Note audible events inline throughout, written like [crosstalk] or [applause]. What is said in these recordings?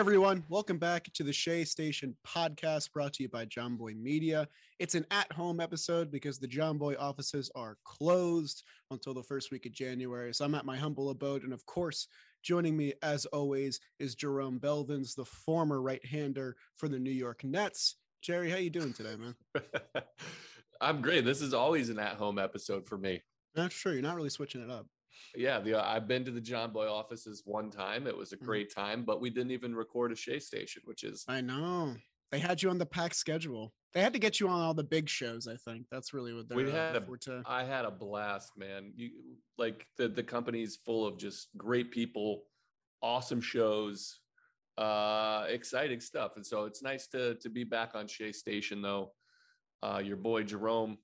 everyone, welcome back to the Shea Station podcast brought to you by John Boy Media. It's an at home episode because the John Boy offices are closed until the first week of January. So I'm at my humble abode. And of course, joining me as always is Jerome Belvins, the former right hander for the New York Nets. Jerry, how you doing today, man? [laughs] I'm great. This is always an at home episode for me. That's true. You're not really switching it up. Yeah, the, I've been to the John Boy offices one time. It was a Mhm. great time, but we didn't even record a Shea station, which is I know. They had you on the packed schedule. They had to get you on all the big shows, I think. That's really what they're we uh, had a, forte. I had a blast, man. You like the the company's full of just great people, awesome shows, uh, exciting stuff, and so it's nice to to be back on Shea Station though. Uh, your boy Jerome,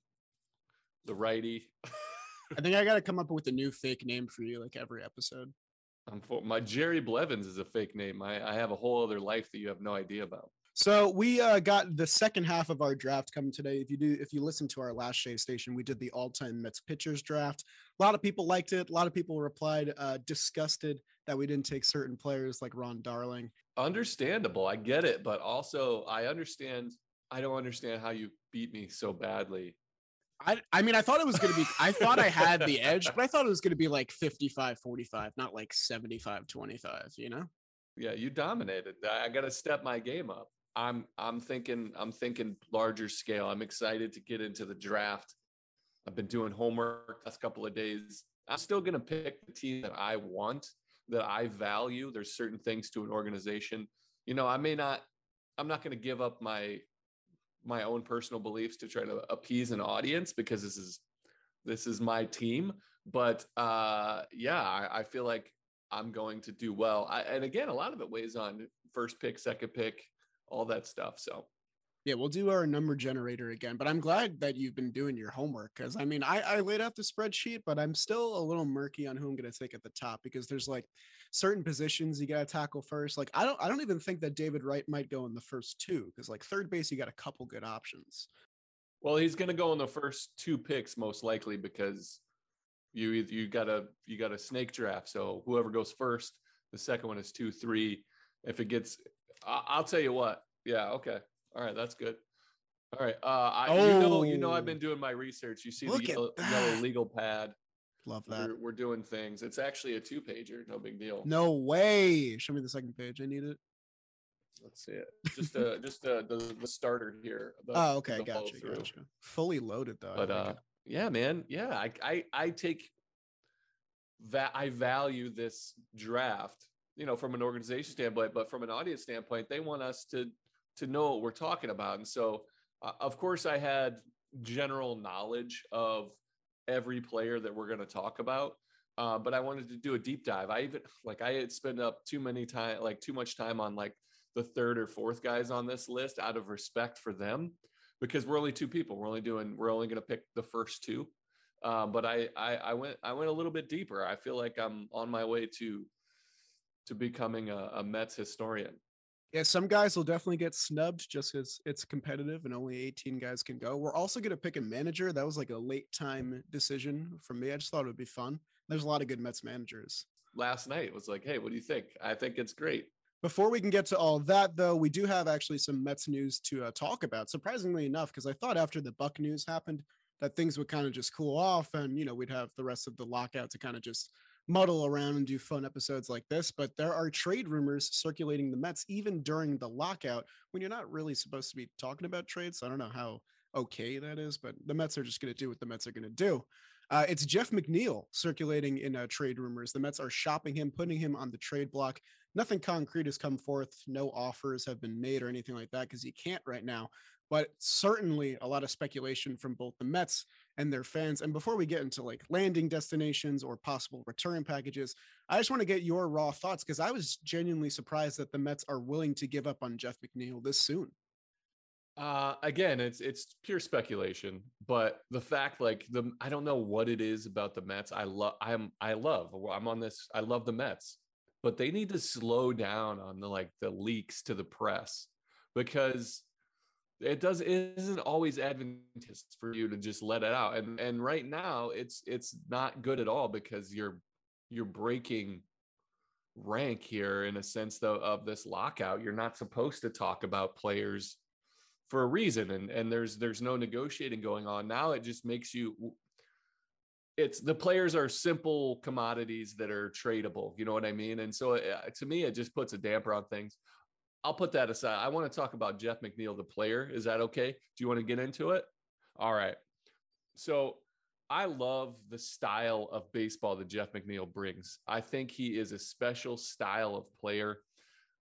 the righty. [laughs] I think I got to come up with a new fake name for you, like every episode. I'm for, my Jerry Blevins is a fake name. I, I have a whole other life that you have no idea about. So we uh, got the second half of our draft coming today. If you do, if you listen to our last Shea Station, we did the all-time Mets pitchers draft. A lot of people liked it. A lot of people replied uh, disgusted that we didn't take certain players like Ron Darling. Understandable. I get it, but also I understand. I don't understand how you beat me so badly. I, I mean, I thought it was going to be, I thought I had the edge, but I thought it was going to be like 55 45, not like 75 25, you know? Yeah, you dominated. I, got to step my game up. I'm I'm thinking I'm thinking larger scale. I'm excited to get into the draft. I've been doing homework last couple of days. I'm still going to pick the team that I want, that I value. There's certain things to an organization. You know, I may not I'm not going to give up my my own personal beliefs to try to appease an audience because this is this is my team. But uh yeah, I, I feel like I'm going to do well. I, and again, a lot of it weighs on first pick, second pick, all that stuff. So Yeah, we'll do our number generator again, but I'm glad that you've been doing your homework because I mean, I, I laid out the spreadsheet, but I'm still a little murky on who I'm going to take at the top because there's like certain positions you got to tackle first. Like, I don't, I don't even think that David Wright might go in the first two because like third base, you got a couple good options. well, he's going to go in the first two picks most likely because you you got a you got a snake draft. So whoever goes first, the second one is two three. If it gets, I, I'll tell you what. Yeah. Okay. All right. That's good. All right. Uh, I, you know, you know, I've been Oh. doing my research. You see Look the yellow, yellow legal pad. Love that. We're, we're doing things. It's actually a two pager. No big deal. No way. Show me the second page. I need it. Let's see it. Just uh [laughs] just uh the, the starter here. the- Oh, okay. Gotcha. Gotcha. Fully loaded though. But uh yeah, man. Yeah, I I I take that I value this draft, you know, from an organization standpoint, but from an audience standpoint, they want us to to know what we're talking about. And so uh, of course I had general knowledge of every player that we're going to talk about. Uh, but I wanted to do a deep dive. I even [laughs] like I had spent up too many time, like too much time on like the third or fourth guys on this list out of respect for them, because we're only two people. We're only doing. We're only going to pick the first two. Uh, but I, I I went I went a little bit deeper. I feel like I'm on my way to to becoming a, a Mets historian. Yeah, some guys will definitely get snubbed just because it's competitive and only 18 guys can go. We're also going to pick a manager. That was like a late time decision for me. I just thought it would be fun. There's a lot of good Mets managers. Last night was like, hey, what do you think? I think it's great. Before we can get to all that, though, we do have actually some Mets news to uh, talk about. Surprisingly enough, because I thought after the Buck news happened that things would kind of just cool off and, you know, we'd have the rest of the lockout to kind of just muddle around and do fun episodes like this. But there are trade rumors circulating the Mets even during the lockout when you're not really supposed to be talking about trades. I don't know how okay that is, but the Mets are just going to do what the Mets are going to do. Uh, it's Jeff McNeil circulating in uh, trade rumors. The Mets are shopping him, putting him on the trade block. Nothing concrete has come forth. No offers have been made or anything like that because he can't right now. But certainly a lot of speculation from both the Mets and their fans. And before we get into like landing destinations or possible return packages, I just want to get your raw thoughts because I was genuinely surprised that the Mets are willing to give up on Jeff McNeil this soon. Uh, again, it's it's pure speculation, but the fact, like the, I don't know what it is about the Mets. I love, I'm, I love, I'm on this. I love the Mets, but they need to slow down on the like the leaks to the press because it does it isn't always advantageous for you to just let it out. And and right now, it's it's not good at all because you're you're breaking rank here in a sense though of this lockout. You're not supposed to talk about players for a reason and and there's there's no negotiating going on now it just makes you it's the players are simple commodities that are tradable you know what i mean and so uh, to me it just puts a damper on things i'll put that aside i want to talk about jeff mcneil the player is that okay do you want to get into it all right so i love the style of baseball that jeff mcneil brings i think he is a special style of player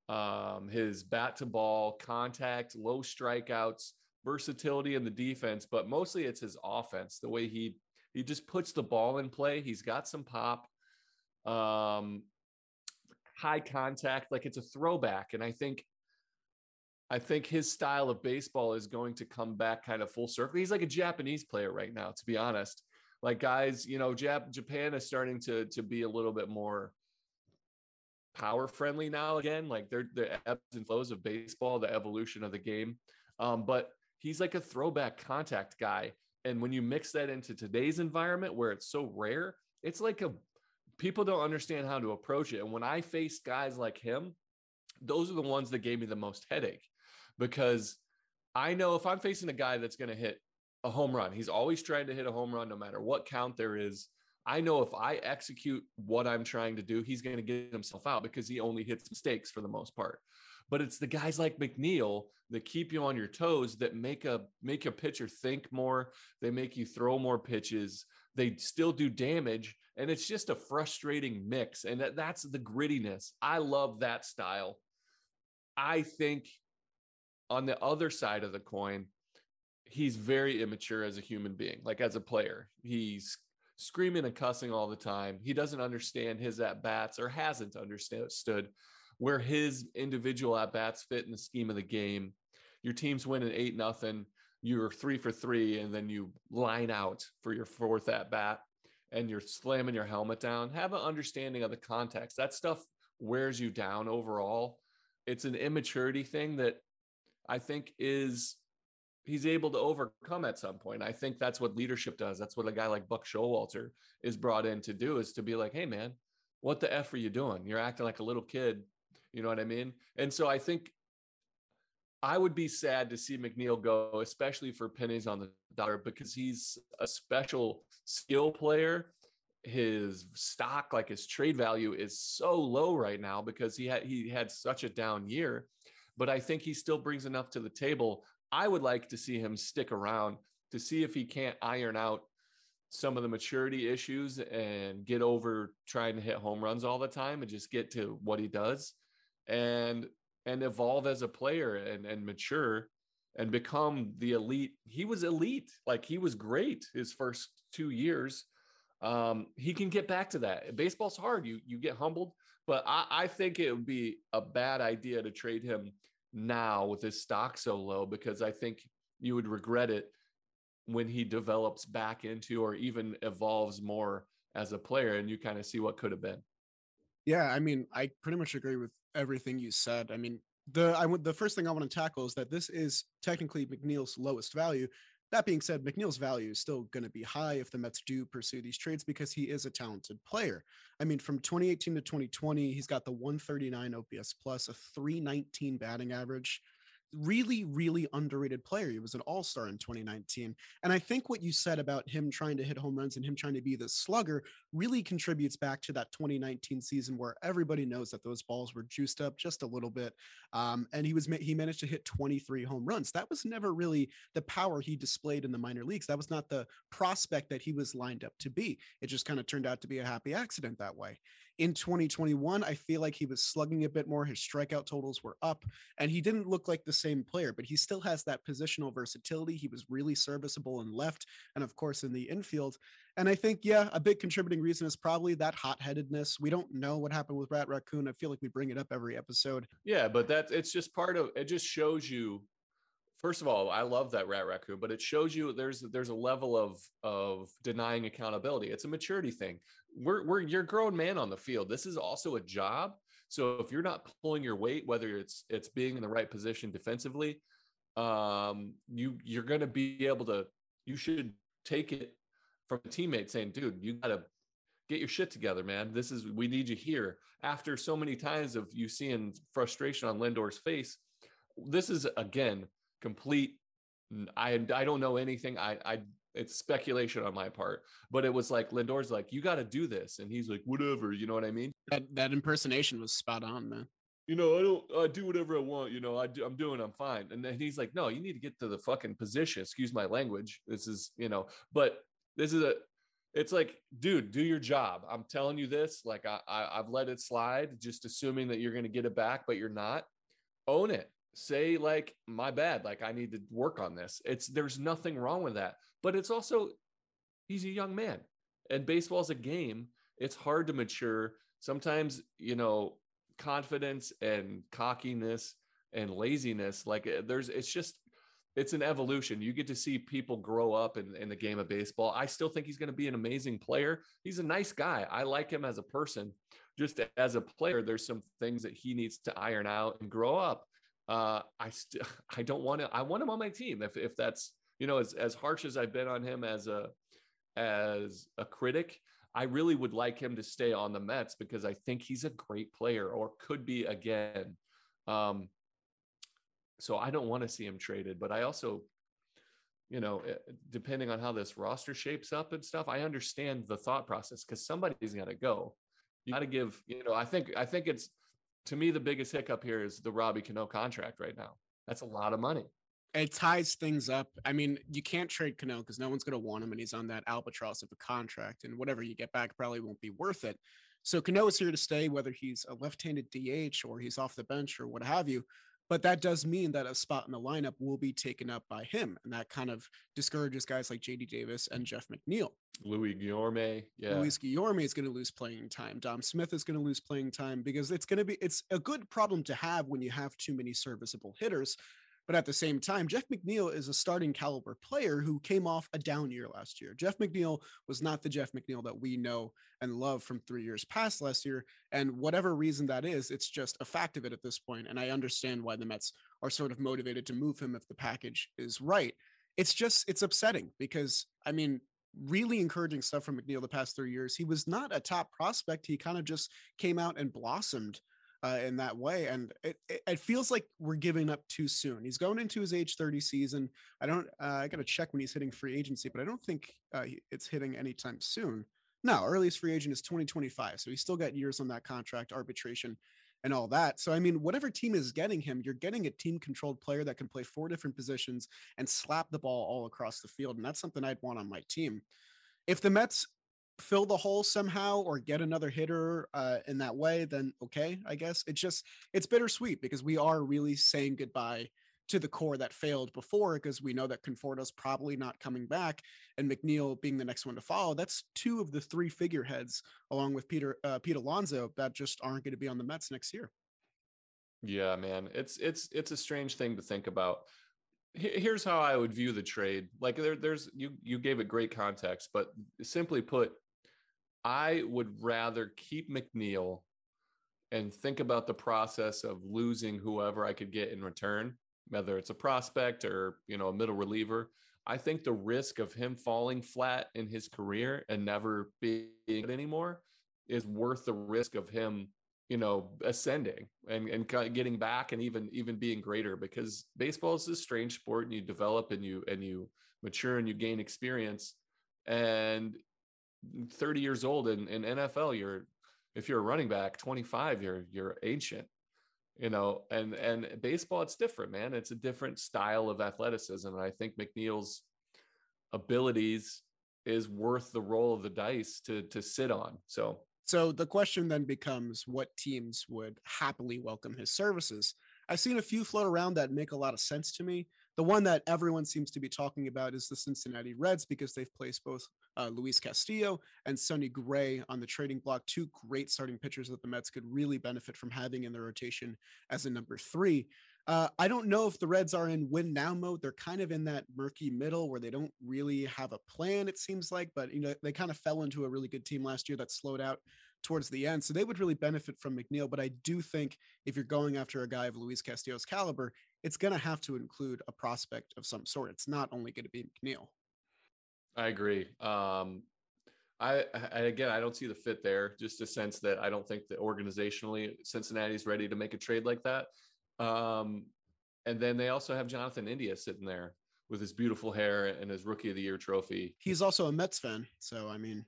um, his bat to ball contact, low strikeouts, versatility in the defense, but mostly it's his offense. The way he he just puts the ball in play. He's got some pop, um, high contact, like it's a throwback. And I think I think his style of baseball is going to come back kind of full circle. He's like a Japanese player right now, to be honest. Like guys, you know, Jap- Japan is starting to to be a little bit more power friendly now again. Like they're the ebbs and flows of baseball, the evolution of the game. Um, but he's like a throwback contact guy. And when you mix that into today's environment where it's so rare, it's like a people don't understand how to approach it. And when I face guys like him, those are the ones that gave me the most headache because I know if I'm facing a guy that's going to hit a home run, he's always trying to hit a home run no matter what count there is. I know if I execute what I'm trying to do, he's going to get himself out because he only hits mistakes for the most part. But it's the guys like McNeil that keep you on your toes that make a make a pitcher think more. They make you throw more pitches. They still do damage, and it's just a frustrating mix. And that, that's the grittiness. I love that style. I think on the other side of the coin, he's very immature as a human being, like as a player. He's screaming and cussing all the time. He doesn't understand his at bats or hasn't understood where his individual at bats fit in the scheme of the game. Your team's winning eight nothing. You're three for three, and then you line out for your fourth at bat, and you're slamming your helmet down. Have an understanding of the context. That stuff wears you down overall. It's an immaturity thing that I think is he's able to overcome at some point. I think that's what leadership does. That's what a guy like Buck Showalter is brought in to do is to be like, hey man, what the F are you doing? You're acting like a little kid. You know what I mean? And so I think I would be sad to see McNeil go, especially for pennies on the dollar, because he's a special skill player. His stock, like his trade value, is so low right now because he had he had such a down year. But I think he still brings enough to the table. I would like to see him stick around to see if he can't iron out some of the maturity issues and get over trying to hit home runs all the time and just get to what he does and and evolve as a player and and mature and become the elite. He was elite. Like he was great his first two years. Um he can get back to that. Baseball's hard. You you get humbled but i i think it would be a bad idea to trade him now with his stock so low because I think you would regret it when he develops back into or even evolves more as a player and you kind of see what could have been. Yeah, I mean, I pretty much agree with everything you said. I mean, the I want the first thing I want to tackle is that this is technically McNeil's lowest value. That being said, McNeil's value is still going to be high if the Mets do pursue these trades because he is a talented player. I mean, from 2018 to 2020, he's got the 139 OPS plus, a 319 batting average. Really, really underrated player. He was an all star in 2019. And I think what you said about him trying to hit home runs and him trying to be the slugger really contributes back to that 2019 season where everybody knows that those balls were juiced up just a little bit. Um, and he was he managed to hit 23 home runs. That was never really the power he displayed in the minor leagues. That was not the prospect that he was lined up to be. It just kind of turned out to be a happy accident that way. In 2021, I feel like he was slugging a bit more. His strikeout totals were up, and he didn't look like the same player, but he still has that positional versatility. He was really serviceable in left and, of course, in the infield. And I think, yeah, a big contributing reason is probably that hot headedness. We don't know what happened with Rat Raccoon. I feel like we bring it up every episode. Yeah, but that's it's just part of it, just shows you first of all, I love that rat raccoon, but it shows you there's there's a level of of denying accountability. It's a maturity thing. We're we're you're a grown man on the field. This is also a job. So if you're not pulling your weight, whether it's it's being in the right position defensively, um, you you're going to be able to. You should take it from a teammate saying, "Dude, you got to get your shit together, man. This is we need you here." After so many times of you seeing frustration on Lindor's face, this is again complete I I don't know anything. I I it's speculation on my part, but it was like Lindor's like, you got to do this, and he's like, whatever, you know what I mean? That that impersonation was spot on, man. You know, I don't I do whatever I want. You know, I do, I'm doing, I'm fine. And then he's like, no, you need to get to the fucking position. Excuse my language. This is, you know, but this is a. It's like, dude, do your job. I'm telling you this. Like, I, I I've let it slide, just assuming that you're going to get it back, but you're not. Own it say like my bad like i need to work on this. It's there's nothing wrong with that but it's also he's a young man and baseball's a game. It's hard to mature. Sometimes you know confidence and cockiness and laziness like eh, there's it's just it's an evolution. You get to see people grow up in, in the game of baseball. I still think he's going to be an amazing player. He's a nice guy. I like him as a person. Just as a player there's some things that he needs to iron out and grow up uh, I still [laughs] I don't want to. I want him on my team. If if that's you know as as harsh as I've been on him as a as a critic, I really would like him to stay on the Mets because I think he's a great player or could be again. Um, so I don't want to see him traded, but I also, you know, eh, depending on how this roster shapes up and stuff, I understand the thought process because somebody's got to go. You got to give, you know, I think I think it's to me, the biggest hiccup here is the Robbie Cano contract right now. That's a lot of money. It ties things up. I mean, you can't trade Cano because no one's going to want him, and he's on that albatross of a contract, and whatever you get back probably won't be worth it. So Cano is here to stay, whether he's a left-handed DH or he's off the bench or what have you. But that does mean that a spot in the lineup will be taken up by him. And that kind of discourages guys like JD Davis and Jeff McNeil. Luis Guillorme. Yeah. Luis Guillorme is going to lose playing time. Dom Smith is going to lose playing time because it's going to be, it's a good problem to have when you have too many serviceable hitters. But at the same time, Jeff McNeil is a starting caliber player who came off a down year last year. Jeff McNeil was not the Jeff McNeil that we know and love from three years past last year. And whatever reason that is, it's just a fact of it at this point. And I understand why the Mets are sort of motivated to move him if the package is right. It's just, it's upsetting because, I mean, really encouraging stuff from McNeil the past three years. He was not a top prospect. He kind of just came out and blossomed uh, in that way. And it, it, it, feels like we're giving up too soon. He's going into his age 30 season. I don't, uh, I got to check when he's hitting free agency, but I don't think uh, it's hitting anytime soon. No, earliest free agent is 2025. So he's still got years on that contract, arbitration, and all that. So, I mean, whatever team is getting him, you're getting a team controlled player that can play four different positions and slap the ball all across the field. And that's something I'd want on my team. If the Mets fill the hole somehow or get another hitter uh, in that way, then okay, I guess it's just it's bittersweet because we are really saying goodbye to the core that failed before because we know that Conforto's probably not coming back and McNeil being the next one to follow. That's two of the three figureheads along with Peter uh, Pete Alonso that just aren't going to be on the Mets next year. Yeah, man, it's it's it's a strange thing to think about. Here's how I would view the trade. Like there, there's you you gave it great context, but simply put, I would rather keep McNeil and think about the process of losing whoever I could get in return, whether it's a prospect or, you know, a middle reliever. I think the risk of him falling flat in his career and never being it anymore is worth the risk of him you know, ascending and and getting back and even even being greater because baseball is a strange sport and you develop and you and you mature and you gain experience and 30 years old in, in NFL you're if you're a running back 25 you're you're ancient you know and and baseball it's different man. It's a different style of athleticism and i think mcneil's abilities is worth the roll of the dice to to sit on. So so the question then becomes what teams would happily welcome his services. I've seen a few float around that make a lot of sense to me. The one that everyone seems to be talking about is the Cincinnati Reds because they've placed both uh, Luis Castillo and Sonny Gray on the trading block, two great starting pitchers that the Mets could really benefit from having in their rotation as a number three. Uh, I don't know if the Reds are in win now mode. They're kind of in that murky middle where they don't really have a plan, it seems like, but you know, they kind of fell into a really good team last year that slowed out towards the end. So they would really benefit from McNeil. But I do think if you're going after a guy of Luis Castillo's caliber, it's going to have to include a prospect of some sort. It's not only going to be McNeil. I agree. Um, I, I, again, I don't see the fit there. Just a sense that I don't think that organizationally Cincinnati's ready to make a trade like that. Um, and then they also have Jonathan India sitting there with his beautiful hair and his Rookie of the Year trophy. He's also a Mets fan, so I mean,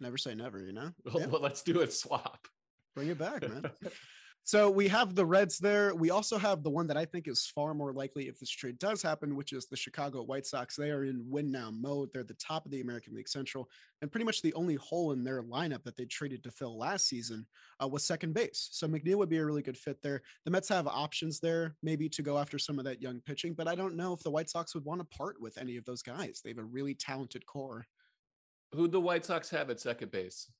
never say never, you know. [laughs] Well, yeah. well let's do it. Swap. Bring it back, man. [laughs] So we have the Reds there. We also have the one that I think is far more likely if this trade does happen, which is the Chicago White Sox. They are in win now mode. They're the top of the American League Central, and pretty much the only hole in their lineup that they traded to fill last season uh, was second base. So McNeil would be a really good fit there. The Mets have options there, maybe to go after some of that young pitching, but I don't know if the White Sox would want to part with any of those guys. They have a really talented core. Who'd the White Sox have at second base?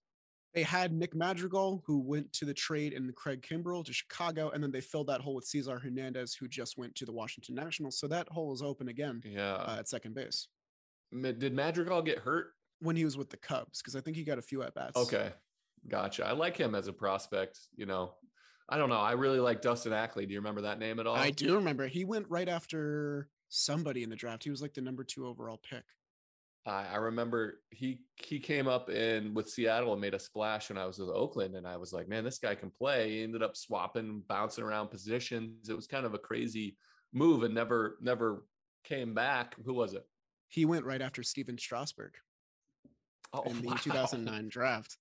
They had Nick Madrigal, who went to the trade in Craig Kimbrel to Chicago, and then they filled that hole with Cesar Hernandez, who just went to the Washington Nationals. So that hole is open again. Yeah, uh, at second base. Did Madrigal get hurt when he was with the Cubs? Because I think he got a few at bats. Okay, gotcha. I like him as a prospect. You know, I don't know. I really like Dustin Ackley. Do you remember that name at all? I do remember. He went right after somebody in the draft. He was like the number two overall pick. I, I remember he he came up in with Seattle and made a splash when I was with Oakland, and I was like, man, this guy can play. He ended up swapping, bouncing around positions. It was kind of a crazy move, and never never came back. Who was it? He went right after Stephen Strasburg oh, in the wow. 2009 [laughs] draft.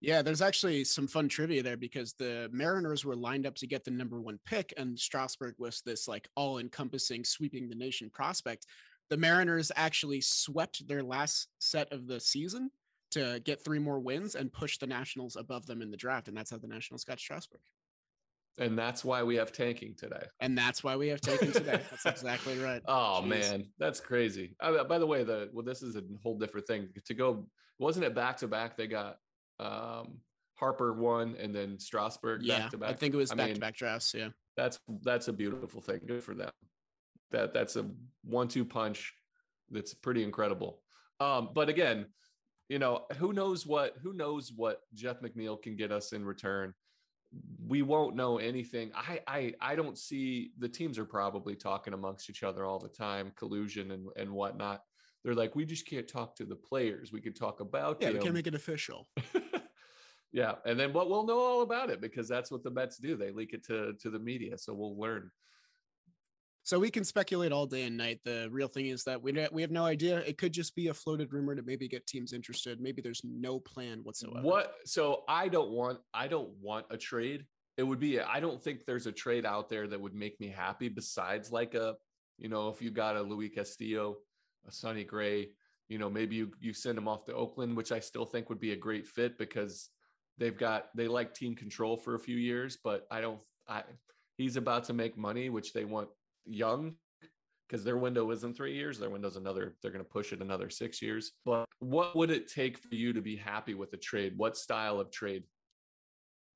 Yeah, there's actually some fun trivia there because the Mariners were lined up to get the number one pick, and Strasburg was this like all encompassing, sweeping the nation prospect the Mariners actually swept their last set of the season to get three more wins and push the Nationals above them in the draft. And that's how the Nationals got Strasburg. And that's why we have tanking today. And that's why we have tanking today. That's [laughs] exactly right. oh Jeez. man, that's crazy. Uh, by the way, the well, this is a whole different thing. To go, wasn't it back to back? They got um Harper one and then Strasburg yeah, back to back. I think it was back to back drafts. Yeah, that's that's a beautiful thing. Good for them that that's a one-two punch that's pretty incredible. Um, but again, you know, who knows what who knows what Jeff McNeil can get us in return. We won't know anything. I I I don't see the teams are probably talking amongst each other all the time, collusion and and whatnot. They're like, we just can't talk to the players. We can talk about yeah, we can't make it official. [laughs] yeah, and then what we'll know all about it because that's what the Mets do. They leak it to to the media, so we'll learn. So we can speculate all day and night. The real thing is that we we have no idea. It could just be a floated rumor to maybe get teams interested. Maybe there's no plan whatsoever. What? So I don't want I don't want a trade. It would be I don't think there's a trade out there that would make me happy besides like a you know if you got a Luis Castillo, a Sonny Gray, you know maybe you you send him off to Oakland, which I still think would be a great fit because they've got they like team control for a few years, but I don't I he's about to make money, which they want young because their window isn't three years. Their window's another, they're going to push it another six years. But what would it take for you to be happy with a trade? What style of trade?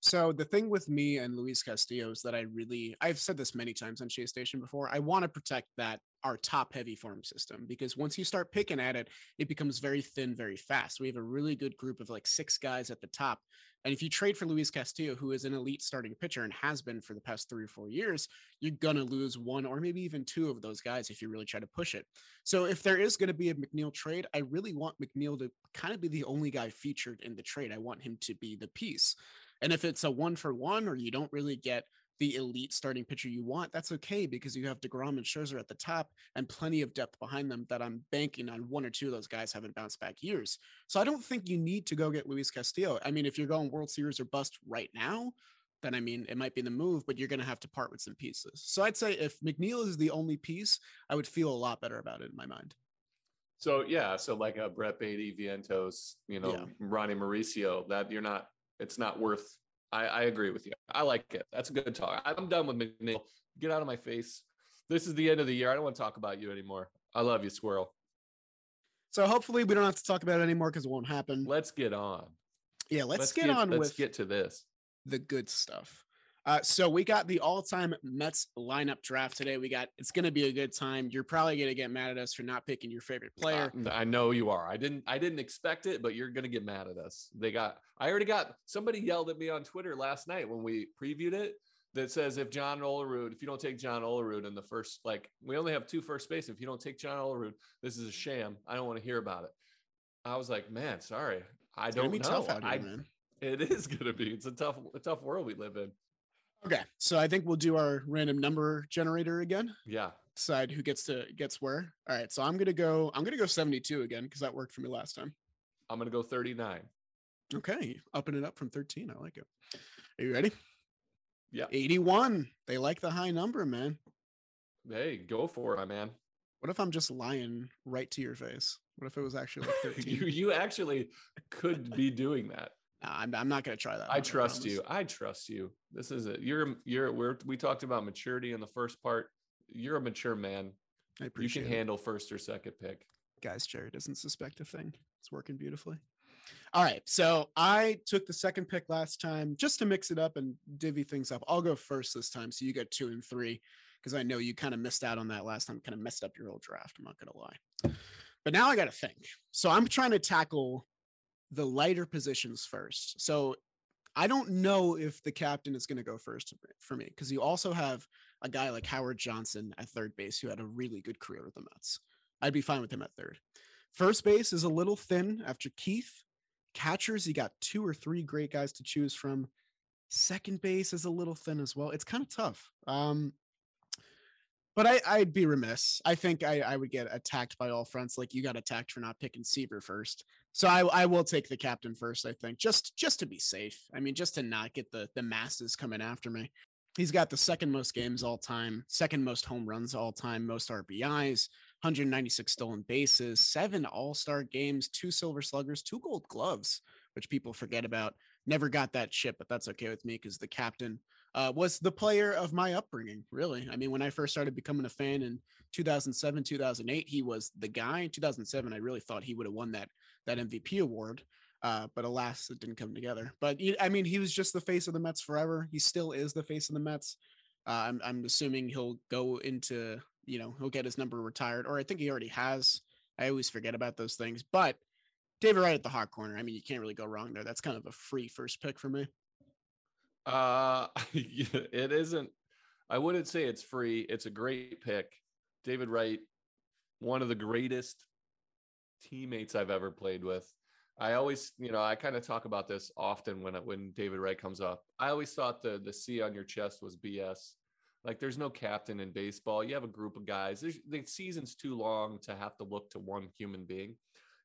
So the thing with me and Luis Castillo is that I really I've said this many times on Shea Station before. I want to protect that our top heavy farm system because once you start picking at it, it becomes very thin very fast. We have a really good group of like six guys at the top and if you trade for Luis Castillo, who is an elite starting pitcher and has been for the past three or four years, you're going to lose one or maybe even two of those guys if you really try to push it. So if there is going to be a McNeil trade, I really want McNeil to kind of be the only guy featured in the trade. I want him to be the piece. And if it's a one for one or you don't really get the elite starting pitcher you want, that's okay because you have DeGrom and Scherzer at the top and plenty of depth behind them that I'm banking on one or two of those guys haven't bounced back years. So I don't think you need to go get Luis Castillo. I mean, if you're going World Series or bust right now, then I mean, it might be the move, but you're going to have to part with some pieces. So I'd say if McNeil is the only piece, I would feel a lot better about it in my mind. So yeah, so like a Brett Baty, Vientos, you know, Yeah. Ronnie Mauricio, that you're not, it's not worth. I, I agree with you. I like it. That's a good talk. I'm done with McNeil. Get out of my face. This is the end of the year. I don't want to talk about you anymore. I love you, Squirrel. So hopefully we don't have to talk about it anymore because it won't happen. Let's get on. yeah, let's, get, on Let's with get to this. the good stuff. Uh, so we got the all-time Mets lineup draft today. We got it's going to be a good time. You're probably going to get mad at us for not picking your favorite player. Uh, I know you are. I didn't. I didn't expect it, but you're gonna get mad at us. They got. I already got. Somebody yelled at me on Twitter last night when we previewed it. That says if John Olerud, if you don't take John Olerud in the first, like we only have two first base. If you don't take John Olerud, this is a sham. I don't want to hear about it. I was like, man, sorry. I It's don't be know. tough out here, I, man. [laughs] it is gonna be. It's a tough, a tough world we live in. Okay, so I think we'll do our random number generator again. Yeah. Decide who gets to gets where. All right, so I'm gonna go. I'm gonna go 72 again because that worked for me last time. I'm gonna go 39. Okay, upping it up from 13. I like it. Are you ready? Yeah. 81. They like the high number, man. Hey, go for it, my man. What if I'm just lying right to your face? What if it was actually like [laughs] 13? you you actually could be doing that. I'm, I'm not gonna try that. I trust promise. you. I trust you. This is it. You're you're we're we talked about maturity in the first part. You're a mature man. I appreciate. You can it. handle first or second pick. guys Jerry doesn't suspect a thing. It's working beautifully. All right. So I took the second pick last time just to mix it up and divvy things up. I'll go first this time. So you get two and three because I know you kind of missed out on that last time, kind of messed up your old draft. I'm not going to lie. But now I got to think. So I'm trying to tackle the lighter positions first. So I don't know if the captain is going to go first for me because you also have a guy like Howard Johnson at third base who had a really good career with the Mets. I'd be fine with him at third. First base is a little thin after Keith. Catchers, you got two or three great guys to choose from. Second base is a little thin as well. It's kind of tough. Um, but I, I'd be remiss. I think I, I would get attacked by all fronts. Like you got attacked for not picking Seaver first. So I, I will take the captain first. I think just just to be safe. I mean, just to not get the the masses coming after me. He's got the second most games all time, second most home runs all time, most RBIs, 196 stolen bases, seven All Star games, two Silver Sluggers, two Gold Gloves, which people forget about. Never got that chip, but that's okay with me because the captain uh, was the player of my upbringing. Really, I mean, when I first started becoming a fan in 2007, 2008, he was the guy. In 2007, I really thought he would have won that that MVP award. Uh, but alas, it didn't come together. But I mean, he was just the face of the Mets forever. He still is the face of the Mets. Uh, I'm, I'm assuming he'll go into, you know, he'll get his number retired, or I think he already has. I always forget about those things. But David Wright at the hot corner. I mean, you can't really go wrong there. That's kind of a free first pick for me. Uh [laughs] it isn't I wouldn't say it's free. It's a great pick. David Wright, one of the greatest teammates I've ever played with. I always, you know, I kind of talk about this often when when David Wright comes up. I always thought the the C on your chest was BS. Like there's no captain in baseball. You have a group of guys. There's, the season's too long to have to look to one human being.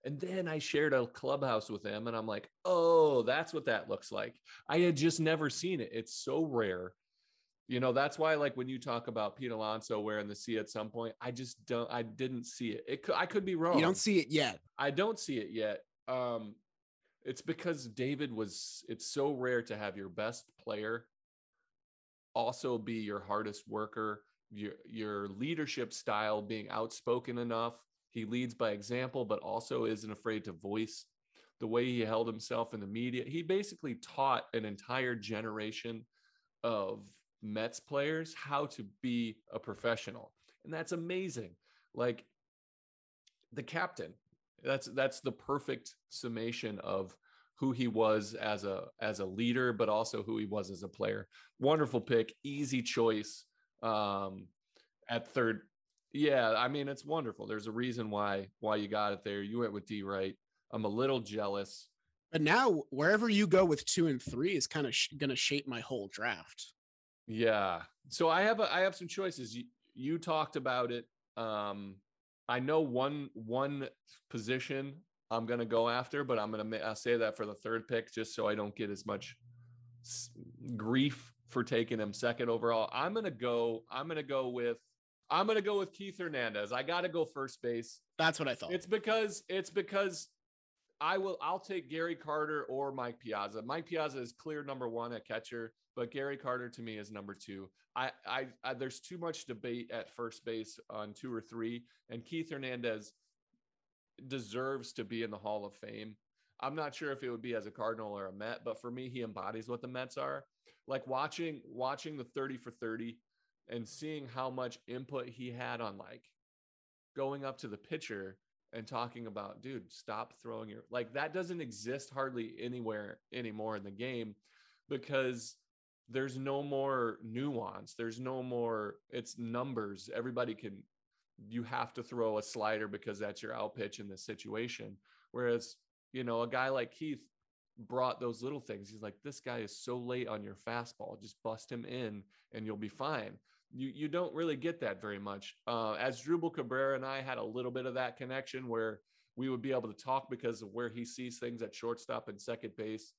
And then I shared a clubhouse with him and I'm like, "Oh, that's what that looks like." I had just never seen it. It's so rare. You know, that's why like when you talk about Pete Alonso wearing the C at some point, I just don't I didn't see it. It could I could be wrong. You don't see it yet. I don't see it yet. Um, it's because David was. It's so rare to have your best player also be your hardest worker. Your your leadership style being outspoken enough. He leads by example, but also isn't afraid to voice the way he held himself in the media. He basically taught an entire generation of Mets players how to be a professional, and that's amazing. Like the captain that's that's the perfect summation of who he was as a as a leader but also who he was as a player wonderful pick easy choice um at third yeah i mean it's wonderful there's a reason why why you got it there you went with d right i'm a little jealous But now wherever you go with two and three is kind of sh- going to shape my whole draft. Yeah. So I have a, I have some choices. You, you talked about it. Um, I know one one position I'm going to go after, but I'm going to I'll say that for the third pick just so I don't get as much grief for taking him second overall. I'm going to go I'm going to go with I'm going to go with Keith Hernandez. I got to go first base. That's what I thought. It's because it's because I will I'll take Gary Carter or Mike Piazza. Mike Piazza is clear number 1 at catcher, but Gary Carter to me is number 2. I, I, I there's too much debate at first base on 2 or 3 and Keith Hernandez deserves to be in the Hall of Fame. I'm not sure if it would be as a Cardinal or a Met, but for me he embodies what the Mets are. Like watching watching the 30 for 30 and seeing how much input he had on like going up to the pitcher and talking about, dude, stop throwing your like that doesn't exist hardly anywhere anymore in the game because there's no more nuance. There's no more, it's numbers. Everybody can, you have to throw a slider because that's your out pitch in this situation. Whereas, you know, a guy like Keith brought those little things. He's like, this guy is so late on your fastball. Just bust him in and you'll be fine you you don't really get that very much. Uh, Asdrubal Cabrera and I had a little bit of that connection where we would be able to talk because of where he sees things at shortstop and second base.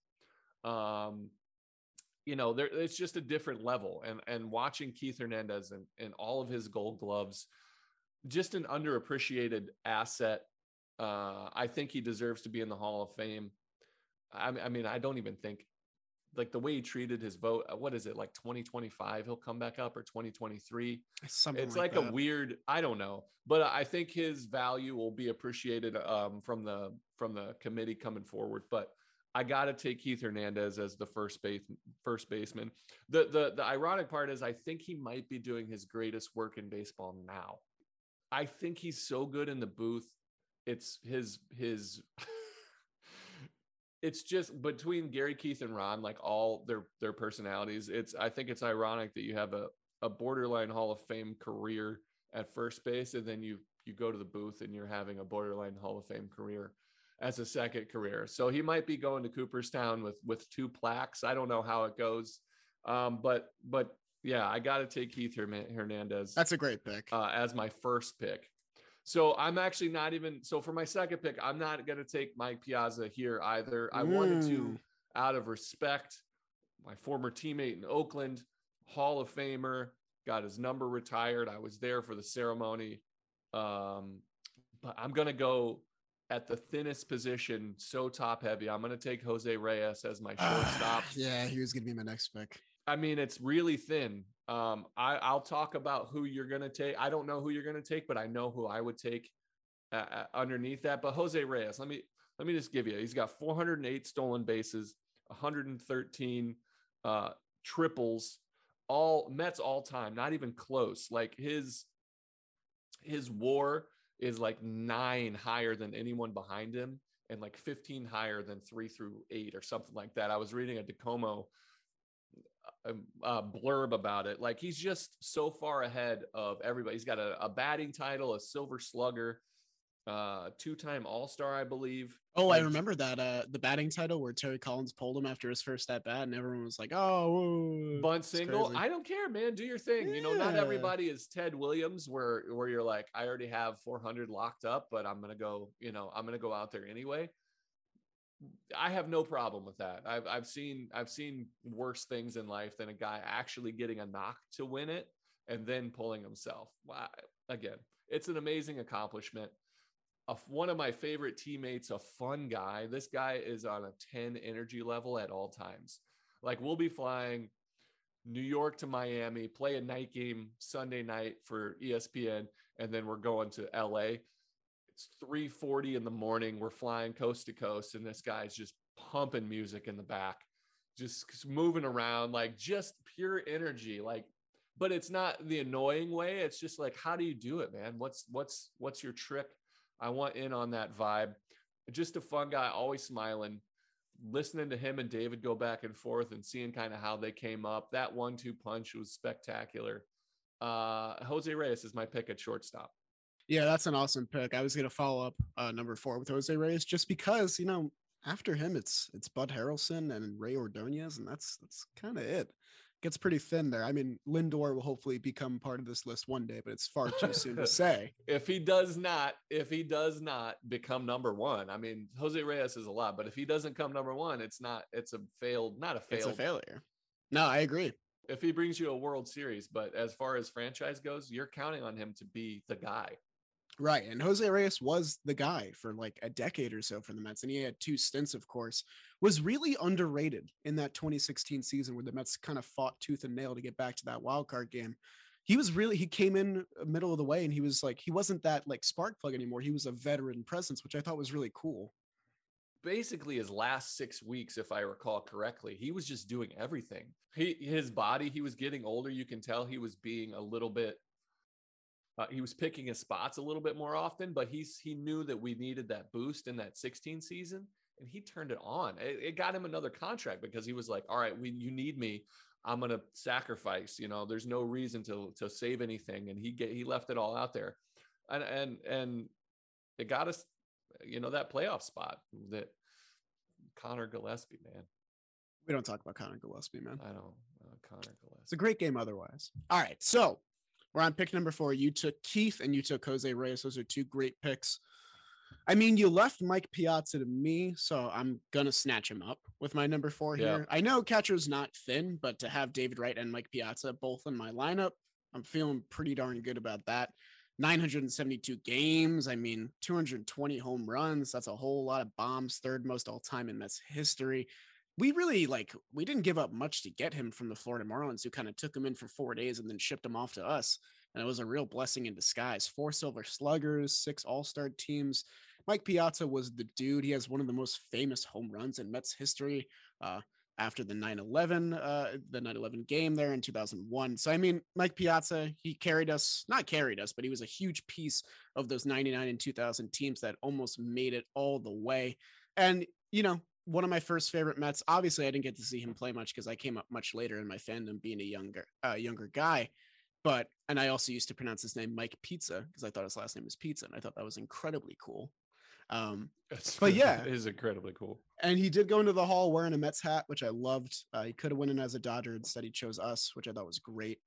Um, you know, there it's just a different level. And and watching Keith Hernandez and, and all of his gold gloves, just an underappreciated asset. Uh, I think he deserves to be in the Hall of Fame. I, I mean, I don't even think like the way he treated his vote uh, what is it like 2025 he'll come back up or 2023 Something it's like, like a weird i don't know but i think his value will be appreciated um, from the from the committee coming forward but i got to take keith hernandez as the first base first baseman. The the the ironic part is i think he might be doing his greatest work in baseball now. I think he's so good in the booth it's his his [laughs] it's just between Gary Keith and Ron, like all their their personalities. It's I think it's ironic that you have a a borderline Hall of Fame career at first base, and then you you go to the booth and you're having a borderline Hall of Fame career as a second career. So he might be going to Cooperstown with with two plaques. I don't know how it goes, um, but but yeah, I got to take Keith Hernandez. That's a great pick uh, as my first pick. So I'm actually not even so for my second pick, I'm not going to take Mike Piazza here either. I mm. wanted to mm. out of respect, my former teammate in Oakland, Hall of Famer, got his number retired. I was there for the ceremony. Um, but I'm going to go at the thinnest position, so top heavy. I'm going to take Jose Reyes as my [sighs] shortstop. Yeah, he was going to be my next pick. I mean, it's really thin. Um, I, I'll talk about who you're going to take. I don't know who you're going to take, but I know who I would take uh, uh, underneath that. But Jose Reyes, let me let me just give you. He's got 408 stolen bases, 113 uh, triples, all Mets all time, not even close. Like his his WAR is like nine higher than anyone behind him, and like 15 higher than three through eight or something like that. I was reading a DiComo uh, blurb about it. Like he's just so far ahead of everybody. He's got a, a batting title, a Silver Slugger, uh, two-time All-Star, I believe. Oh, I remember that. Uh, the batting title where Terry Collins pulled him after his first at bat, and everyone was like, "Oh, bunt single." I don't care, man. Do your thing. Yeah. You know, not everybody is Ted Williams, where where you're like, I already have 400 locked up, but I'm gonna go. You know, I'm gonna go out there anyway. I have no problem with that. I've I've seen I've seen worse things in life than a guy actually getting a knock to win it and then pulling himself. Wow. Again, it's an amazing accomplishment. one of my favorite teammates, a fun guy. This guy is on a 10 energy level at all times. Like we'll be flying New York to Miami, play a night game Sunday night for ESPN, and then we're going to LA it's 3:40 in the morning. We're flying coast to coast, and this guy's just pumping music in the back, just moving around, like just pure energy. Like, but it's not the annoying way. It's just like, how do you do it, man? What's what's what's your trick? I want in on that vibe. Just a fun guy, always smiling. Listening to him and David go back and forth and seeing kind of how they came up. That one-two punch was spectacular. Uh, Jose Reyes is my pick at shortstop. Yeah, that's an awesome pick. I was going to follow up uh, number four with Jose Reyes just because, you know, after him, it's it's Bud Harrelson and Rey Ordonez, and that's that's kind of it. Gets pretty thin there. I mean, Lindor will hopefully become part of this list one day, but it's far too soon to [laughs] say. If he does not, if he does not become number one, I mean, Jose Reyes is a lot, but if he doesn't come number one, it's not. It's a failed, not a failed. It's a failure. No, I agree. If he brings you a World Series, but as far as franchise goes, you're counting on him to be the guy. Right. And Jose Reyes was the guy for like a decade or so for the Mets. And he had two stints, of course, was really underrated in that 2016 season where the Mets kind of fought tooth and nail to get back to that wild card game. He was really, he came in uh, middle of the way and he was like, he wasn't that like spark plug anymore. He was a veteran presence, which I thought was really cool. Basically, his last six weeks, if I recall correctly, he was just doing everything. He, his body, he was getting older. You can tell he was being a little bit uh, he was picking his spots a little bit more often, but he's he knew that we needed that boost in that 16 season, and he turned it on. It, it got him another contract because he was like, "All right, we you need me. I'm gonna sacrifice. You know, there's no reason to to save anything." And he get he left it all out there, and and and it got us, you know, that playoff spot that Conor Gillaspie, man. We don't talk about Conor Gillaspie, man. I don't. Uh, Conor Gillaspie. It's a great game otherwise. All right, so we're on pick number four. You took Keith and you took Jose Reyes. Those are two great picks. I mean, you left Mike Piazza to me, so I'm gonna snatch him up with my number four here. Yeah. I know catcher's not thin, but to have David Wright and Mike Piazza both in my lineup, I'm feeling pretty darn good about that. 972 games. I mean, 220 home runs. That's a whole lot of bombs, third most all time in Mets history. We really like we didn't give up much to get him from the Florida Marlins, who kind of took him in for four days and then shipped him off to us and it was a real blessing in disguise. Four Silver Sluggers, six All Star teams. Mike Piazza was the dude. He has one of the most famous home runs in Mets history. Uh, after the 9-11 uh, the 9-11 game there in 2001 so i mean mike piazza he carried us not carried us but he was a huge piece of those 99 and 2000 teams that almost made it all the way and you know one of my first favorite mets obviously i didn't get to see him play much because i came up much later in my fandom being a younger uh, younger guy but and I also used to pronounce his name Mike Pizza because I thought his last name was Pizza, and I thought that was incredibly cool. Um, but [laughs] yeah, it is incredibly cool. And he did go into the hall wearing a Mets hat, which I loved. Uh, he could have went in as a Dodger, instead he chose us, which I thought was great.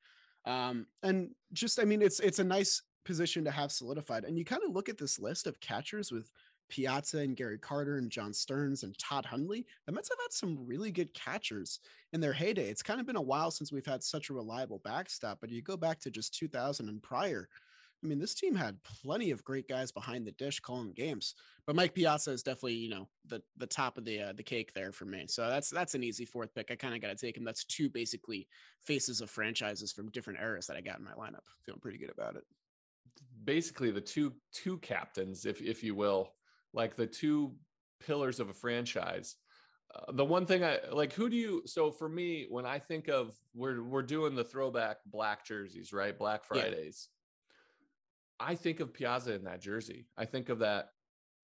Um, and just, I mean, it's it's a nice position to have solidified. And you kind of look at this list of catchers with Piazza and Gary Carter and John Stearns and Todd Hundley, the Mets have had some really good catchers in their heyday. It's kind of been a while since we've had such a reliable backstop, but you go back to just 2000 and prior. I mean, this team had plenty of great guys behind the dish calling games, but Mike Piazza is definitely, you know, the the top of the uh, the cake there for me. So that's that's an easy fourth pick. I kind of got to take him. That's two basically faces of franchises from different eras that I got in my lineup. Feeling pretty good about it. Basically, the two two captains, if if you will, like the two pillars of a franchise. Uh, the one thing I like, who do you? So for me, when I think of we're we're doing the throwback black jerseys, right? Black Fridays. Yeah. I think of Piazza in that jersey. I think of that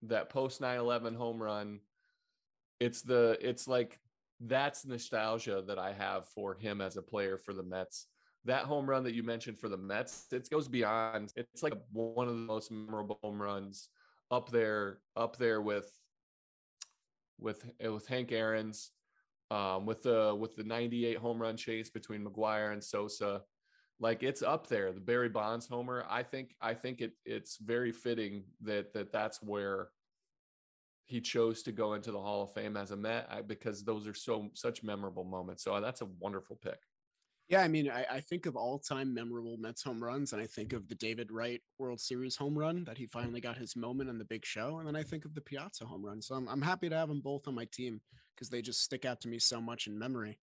that post 9-11 home run. It's the it's like that's nostalgia that I have for him as a player for the Mets. That home run that you mentioned for the Mets, it goes beyond. It's like one of the most memorable home runs up there up there with with eh, with Hank Aaron's um, with the with the 98 home run chase between McGwire and Sosa. Like it's up there. The Barry Bonds homer I think I think it it's very fitting that that that's where he chose to go into the Hall of Fame as a Met because those are so such memorable moments. So that's a wonderful pick yeah, I mean, I, I, think of all time memorable Mets home runs, and I think of the David Wright World Series home run that he mm. finally got his moment in the big show. And then I think of the Piazza home run. So I'm, I'm happy to have them both on my team because they just stick out to me so much in memory.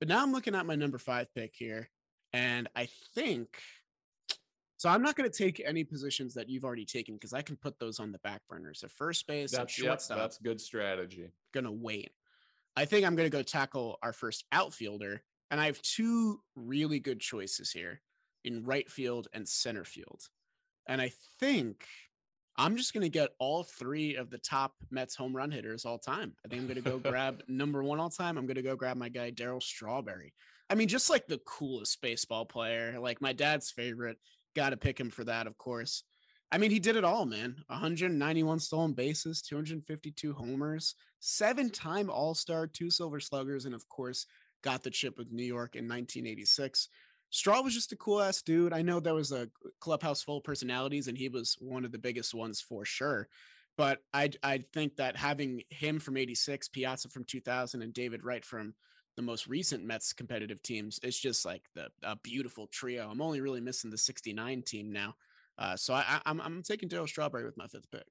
But now I'm looking at my number five pick here. And I think so. I'm not going to take any positions that you've already taken because I can put those on the back burner. So first base, that's shortstop. Yep, that's good strategy. Gonna wait. I think I'm going to go tackle our first outfielder and I have two really good choices here in right field and center field. And I think I'm just going to get all three of the top Mets home run hitters all time. I think I'm going to go [laughs] grab number one all time. I'm going to go grab my guy, Darryl Strawberry. I mean, just like the coolest baseball player, like my dad's favorite. Got to pick him for that, of course. I mean, he did it all, man. 191 stolen bases, 252 homers, seven-time All-Star, two Silver Sluggers, and of course, got the chip with New York in 1986. Straw was just a cool ass dude. I know there was a clubhouse full of personalities, and he was one of the biggest ones for sure. But I I think that having him from '86, Piazza from 2000, and David Wright from the most recent Mets competitive teams is just like the a beautiful trio. I'm only really missing the '69 team now. Uh, so I, I'm I'm taking Darryl Strawberry with my fifth pick.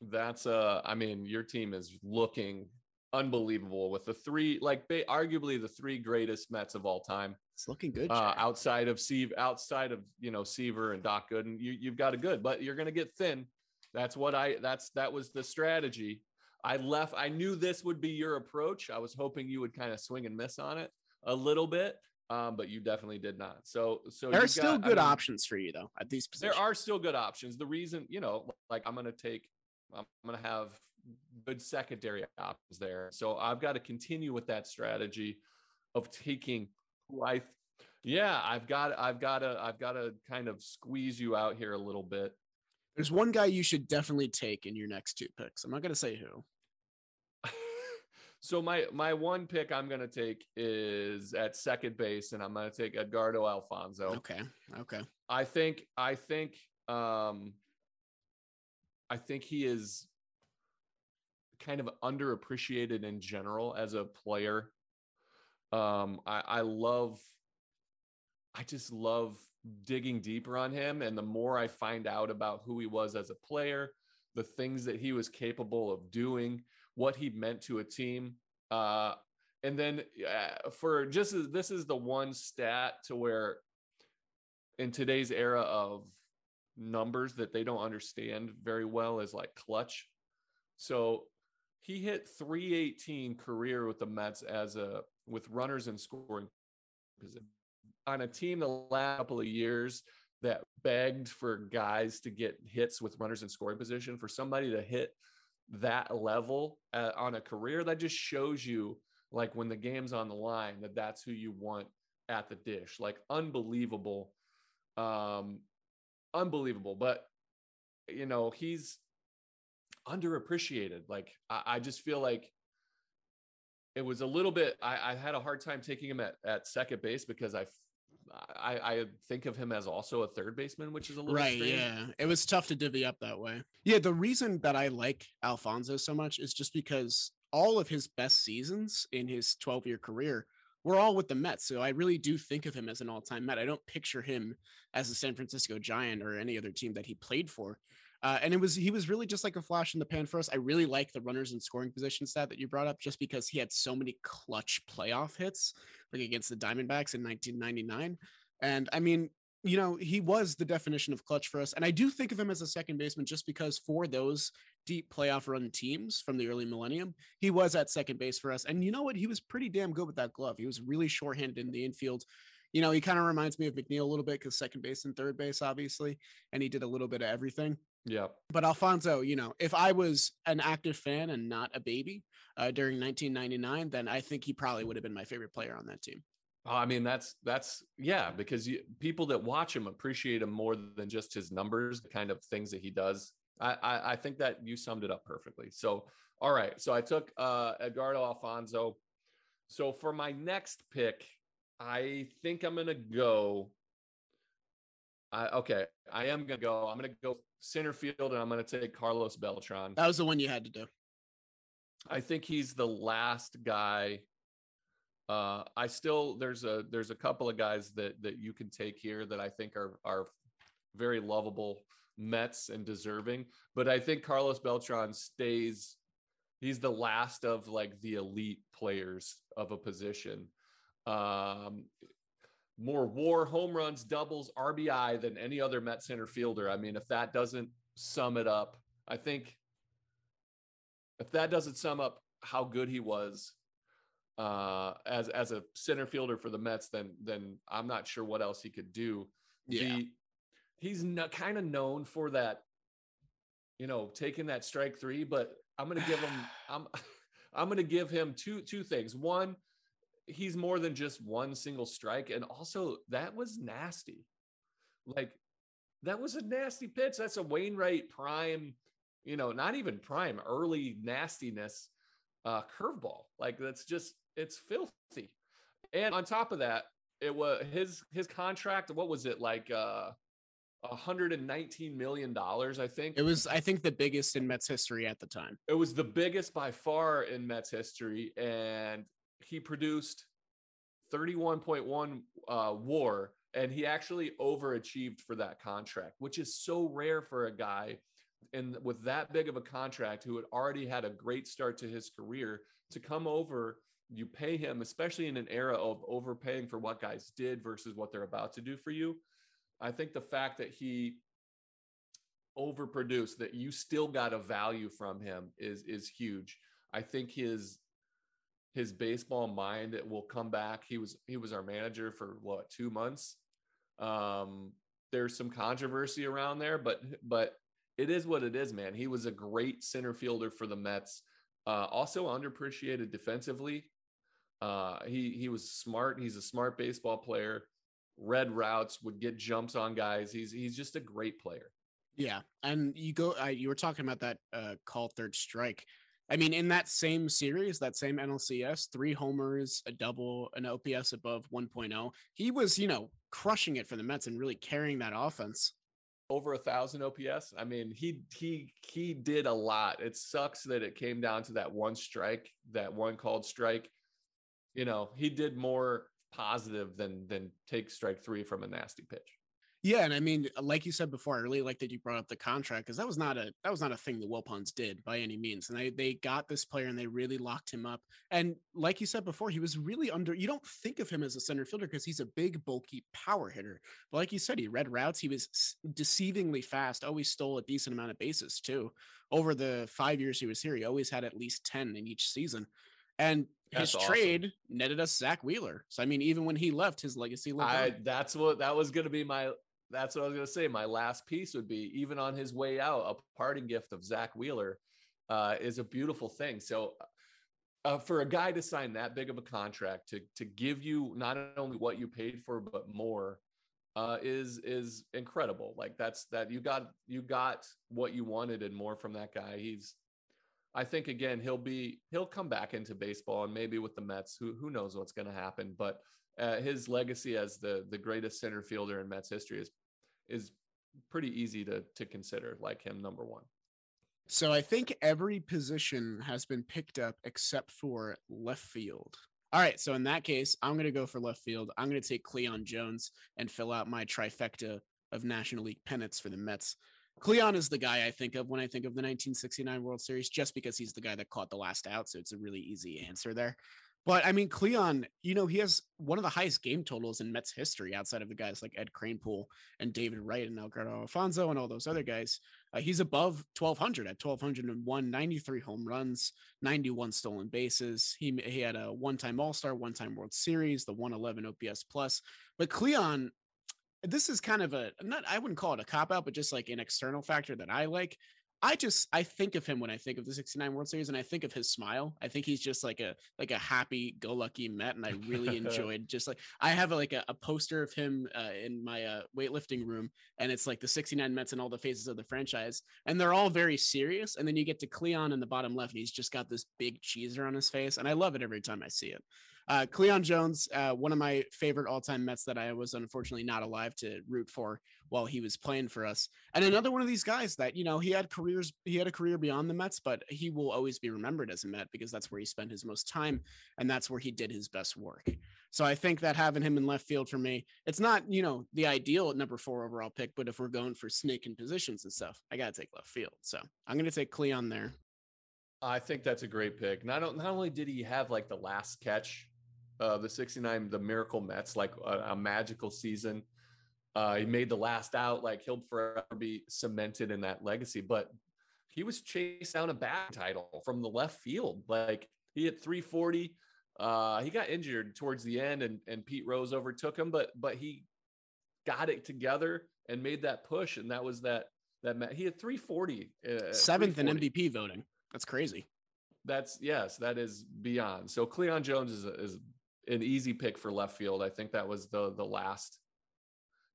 That's uh, I mean, your team is looking unbelievable with the three, like arguably the three greatest Mets of all time. It's looking good. Uh, outside of Seaver, outside of you know Seaver and Doc Gooden, you you've got a good, but you're gonna get thin. That's what I. That's that was the strategy. I left. I knew this would be your approach. I was hoping you would kind of swing and miss on it a little bit, um, but you definitely did not. So, so there are still good I mean, options for you though at these positions. There are still good options. The reason, you know, like I'm going to take, I'm going to have good secondary options there. So I've got to continue with that strategy of taking who I, yeah, I've got, I've got to, I've got to kind of squeeze you out here a little bit. There's one guy you should definitely take in your next two picks. I'm not going to say who. [laughs] so my my one pick I'm going to take is at second base, and I'm going to take Edgardo Alfonzo. Okay. Okay. I think I think um I think he is kind of underappreciated in general as a player. Um, I, I love, I just love digging deeper on him. And the more I find out about who he was as a player, the things that he was capable of doing, what he meant to a team. Uh, and then uh, for just this is the one stat to where in today's era of numbers that they don't understand very well is like clutch. So he hit 318 career with the Mets as a with runners in scoring position on a team the last couple of years that begged for guys to get hits with runners in scoring position. For somebody to hit that level uh, on a career that just shows you like when the game's on the line that that's who you want at the dish. Like unbelievable um unbelievable. But you know he's underappreciated. Like I, I just feel like it was a little bit. I, I had a hard time taking him at, at second base because I, I, I think of him as also a third baseman, which is a little right. Strange. Yeah, it was tough to divvy up that way. Yeah, the reason that I like Alfonzo so much is just because all of his best seasons in his 12 year career were all with the Mets. So I really do think of him as an all time Met. I don't picture him as a San Francisco Giant or any other team that he played for. Uh, and it was he was really just like a flash in the pan for us. I really like the runners in scoring position stat that you brought up, just because he had so many clutch playoff hits, like against the Diamondbacks in 1999. And I mean, you know, he was the definition of clutch for us. And I do think of him as a second baseman just because for those deep playoff run teams from the early millennium, he was at second base for us. And you know what? He was pretty damn good with that glove. He was really shorthanded in the infield you know, he kind of reminds me of McNeil a little bit because second base and third base, obviously, and he did a little bit of everything. Yeah. But Alfonzo, you know, if I was an active fan and not a baby uh, during 1999, then I think he probably would have been my favorite player on that team. I mean, that's that's yeah, because you, people that watch him appreciate him more than just his numbers, the kind of things that he does. I, I, I think that you summed it up perfectly. So, all right, so I took uh, Edgardo Alfonzo. So for my next pick, I think I'm gonna go. I, okay, I am gonna go. I'm gonna go center field, and I'm gonna take Carlos Beltran. That was the one you had to do. I think he's the last guy. Uh, I still there's a there's a couple of guys that that you can take here that I think are are very lovable Mets and deserving, but I think Carlos Beltran stays. He's the last of like the elite players of a position um, more war, home runs, doubles, RBI than any other Met center fielder. I mean, if that doesn't sum it up, I think if that doesn't sum up how good he was uh, as as a center fielder for the Mets, then then I'm not sure what else he could do. Yeah. The, he's no, kind of known for that, you know, taking that strike three. But I'm going to give him [sighs] I'm [laughs] I'm to give him two two things. One, he's more than just one single strike. And also, that was nasty. Like, that was a nasty pitch. That's a Wainwright prime, you know, not even prime, early nastiness uh curveball. Like that's just it's filthy. And on top of that, it was his his contract, what was it like uh 119 million dollars, I think. It was, I think, the biggest in Mets history at the time. It was the biggest by far in Mets history, and he produced 31.1 uh, WAR, and he actually overachieved for that contract, which is so rare for a guy. And with that big of a contract, who had already had a great start to his career, to come over, you pay him, especially in an era of overpaying for what guys did versus what they're about to do for you I think the fact that he overproduced, that you still got a value from him is is huge. I think his his baseball mind will come back. He was he was our manager for what two months. Um, there's some controversy around there, but but it is what it is, man. He was a great center fielder for the Mets. Uh, also underappreciated defensively. Uh, he he was smart. He's a smart baseball player read routes, would get jumps on guys. He's he's just a great player. Yeah, and you go. You were talking about that uh, call third strike. I mean, in that same series, that same NLCS, three homers, a double, an OPS above 1.0. He was, you know, crushing it for the Mets and really carrying that offense. Over a thousand OPS. I mean, he he he did a lot. It sucks that it came down to that one strike, that one called strike. You know, he did more positive than than take strike three from a nasty pitch. Yeah, and I mean, uh, like you said before, I really like that you brought up the contract because that was not a that was not a thing the Wilpons did by any means. And they they got this player and they really locked him up. And like you said before, he was really under. You don't think of him as a center fielder because he's a big, bulky power hitter. But like you said, he read routes. He was deceivingly fast. Always stole a decent amount of bases too. Over the five years he was here, he always had at least ten in each season. And that's his awesome. trade netted us Zack Wheeler. So I mean, even when he left, his legacy lived I, That's what that was going to be my. That's what I was going to say. My last piece would be even on his way out, a parting gift of Zack Wheeler uh, is a beautiful thing. So uh, for a guy to sign that big of a contract to to give you not only what you paid for but more uh, is is incredible. Like that's that you got you got what you wanted and more from that guy. He's I think again he'll be he'll come back into baseball and maybe with the Mets. Who who knows what's going to happen? But uh, his legacy as the the greatest center fielder in Mets history is is pretty easy to to consider. Like him, number one. So I think every position has been picked up except for left field. All right, so in that case, I'm going to go for left field. I'm going to take Cleon Jones and fill out my trifecta of National League pennants for the Mets. Cleon is the guy I think of when I think of the 1969 World Series, just because he's the guy that caught the last out. So it's a really easy answer there. But I mean, Cleon, you know, he has one of the highest game totals in Mets history outside of the guys like Ed Kranepool and David Wright and Edgardo Alfonzo and all those other guys. Uh, he's above 1,200 at 1,201, 93 home runs, 91 stolen bases. He, he had a one time All Star, one time World Series, the 111 OPS plus. But Cleon, this is kind of a not I wouldn't call it a cop out, but just like an external factor that I like. I just I think of him when I think of the 69 World Series and I think of his smile. I think he's just like a like a happy go lucky Met and I really [laughs] enjoyed just like I have a, like a, a, poster of him uh, in my uh, weightlifting room and it's like the 69 Mets and all the phases of the franchise and they're all very serious and then you get to Cleon in the bottom left and he's just got this big cheeser on his face and I love it every time I see it. Uh, Cleon Jones, uh, one of my favorite all-time Mets that I was unfortunately not alive to root for while he was playing for us, and another one of these guys that you know he had careers, he had a career beyond the Mets, but he will always be remembered as a Met because that's where he spent his most time and that's where he did his best work. So I think that having him in left field for me, it's not you know the ideal number four overall pick, but if we're going for snaking positions and stuff, I gotta take left field. So I'm gonna take Cleon there. I think that's a great pick. Not, not only did he have like the last catch uh, the 69, the Miracle Mets, like a, a magical season. Uh, he made the last out, like he'll forever be cemented in that legacy. But he was chased down a bat title from the left field. Like he hit 340. Uh, he got injured towards the end, and, and Pete Rose overtook him, but but he got it together and made that push, and that was that that met. he had 340, uh, seventh 340. in MVP voting. That's crazy. That's yes, that is beyond. So Cleon Jones is is an easy pick for left field. I think that was the the last,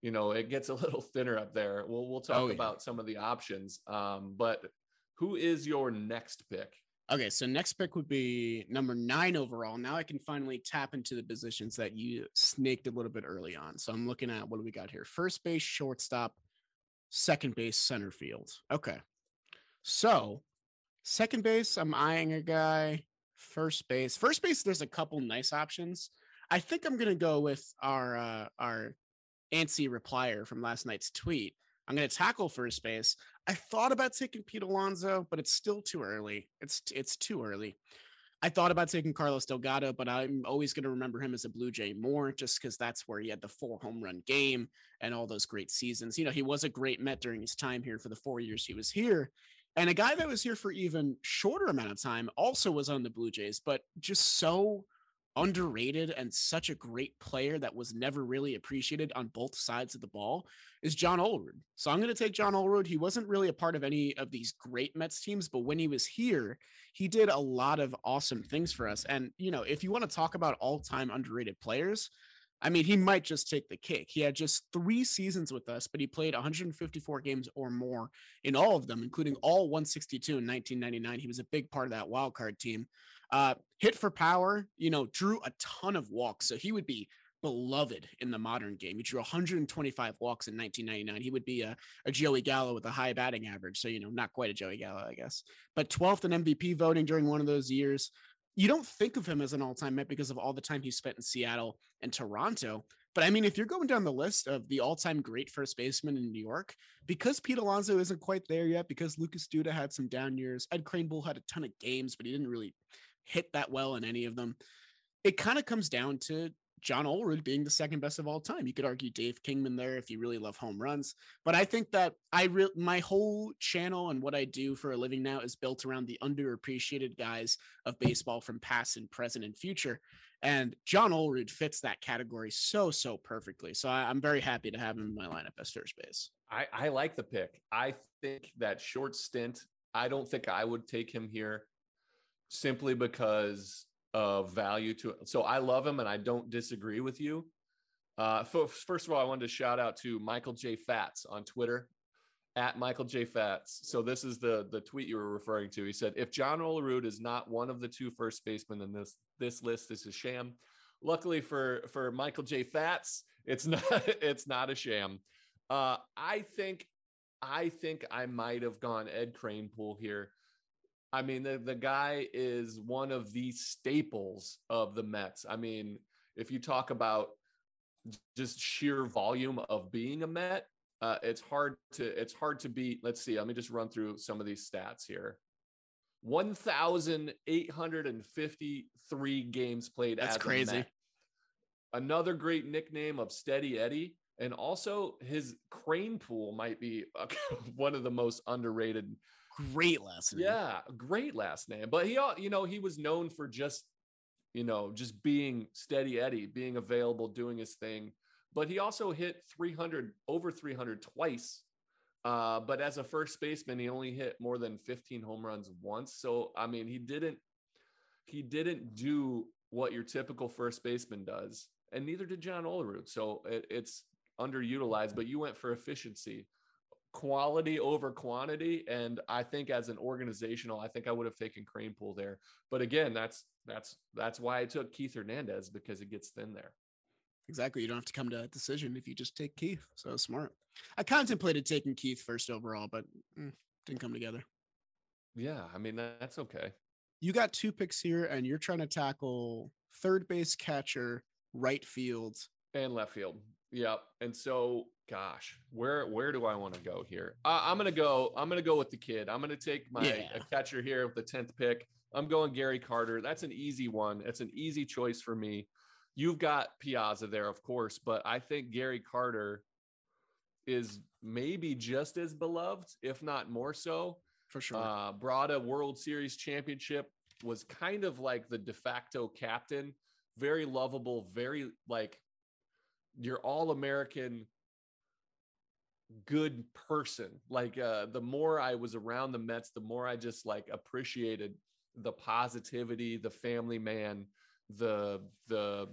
you know, it gets a little [laughs] thinner up there. We'll we'll talk Oh, yeah. about some of the options. Um, but who is your next pick? Okay, so next pick would be number nine overall. Now I can finally tap into the positions that you snaked a little bit early on. So I'm looking at what do we got here? First base, shortstop, second base, center field. Okay. So second base, I'm eyeing a guy. First base. First base, there's a couple nice options. I think I'm gonna go with our uh our antsy replier from last night's tweet. I'm gonna tackle first base. I thought about taking Pete Alonso, but it's still too early. It's it's too early. I thought about taking Carlos Delgado, but I'm always going to remember him as a Blue Jay more, just because that's where he had the four home run game and all those great seasons. You know, he was a great Met during his time here for the four years he was here, and a guy that was here for even shorter amount of time also was on the Blue Jays, but just so underrated and such a great player that was never really appreciated on both sides of the ball is John Olerud. So I'm going to take John Olerud. He wasn't really a part of any of these great Mets teams, but when he was here, he did a lot of awesome things for us. And, you know, if you want to talk about all time underrated players, I mean, he might just take the cake. He had just three seasons with us, but he played 154 games or more in all of them, including all 162 in 1999. He was a big part of that wild card team. Uh, hit for power, you know, drew a ton of walks. So he would be beloved in the modern game. He drew 125 walks in 1999. He would be a, a Joey Gallo with a high batting average. So, you know, not quite a Joey Gallo, I guess, but 12th in MVP voting during one of those years. You don't think of him as an all time Met because of all the time he spent in Seattle and Toronto. But I mean, if you're going down the list of the all time great first baseman in New York, because Pete Alonso isn't quite there yet, because Lucas Duda had some down years, Ed Kranepool had a ton of games, but he didn't really hit that well in any of them. It kind of comes down to John Olerud being the second best of all time. You could argue Dave Kingman there if you really love home runs, but I think that I re- my whole channel and what I do for a living now is built around the underappreciated guys of baseball from past and present and future. And John Olerud fits that category so so perfectly. So I, I'm very happy to have him in my lineup as first base. I, I like the pick. I think that short stint, I don't think I would take him here simply because of value to it. So I love him and I don't disagree with you. Uh, first of all, I wanted to shout out to Michael J. Fats on Twitter at Michael J. Fats. So this is the the tweet you were referring to. He said, "If John Olerud is not one of the two first basemen in this this list, this is sham." Luckily for for Michael J. Fats, it's [laughs] not it's not a sham. Uh, I think I think I might have gone Ed Kranepool here. I mean, the, the guy is one of the staples of the Mets. I mean, if you talk about just sheer volume of being a Met, uh, it's hard to it's hard to beat. Let's see. Let me just run through some of these stats here. 1,853 games played. That's crazy. Another great nickname of Steady Eddie. And also his Kranepool might be [laughs] one of the most underrated Great last name. yeah, great last name. But he, you know, he was known for just, you know, just being steady Eddie, being available, doing his thing. But he also hit 300, over 300 twice. Uh, but as a first baseman, he only hit more than 15 home runs once. So I mean, he didn't, he didn't do what your typical first baseman does, and neither did John Olerud. So it, it's underutilized. But you went for efficiency quality over quantity. And I think as an organizational, I think I would have taken Kranepool there. But again, that's that's that's why I took Keith Hernandez because it gets thin there. Exactly. You don't have to come to a decision if you just take Keith. So smart. I contemplated taking Keith first overall, but mm, didn't come together. Yeah, I mean that's okay. You got two picks here, and you're trying to tackle third base, catcher, right field. And left field. Yep. And so, gosh, where where do I want to go here? Uh, I'm gonna go. I'm gonna go with the kid. I'm gonna take my Yeah. a catcher here with the tenth pick. I'm going Gary Carter. That's an easy one. It's an easy choice for me. You've got Piazza there, of course, but I think Gary Carter is maybe just as beloved, if not more so. For sure. Uh, brought a World Series championship, was kind of like the de facto captain, very lovable, very like your all American good person. Like uh, the more I was around the Mets, the more I just like appreciated the positivity, the family man, the the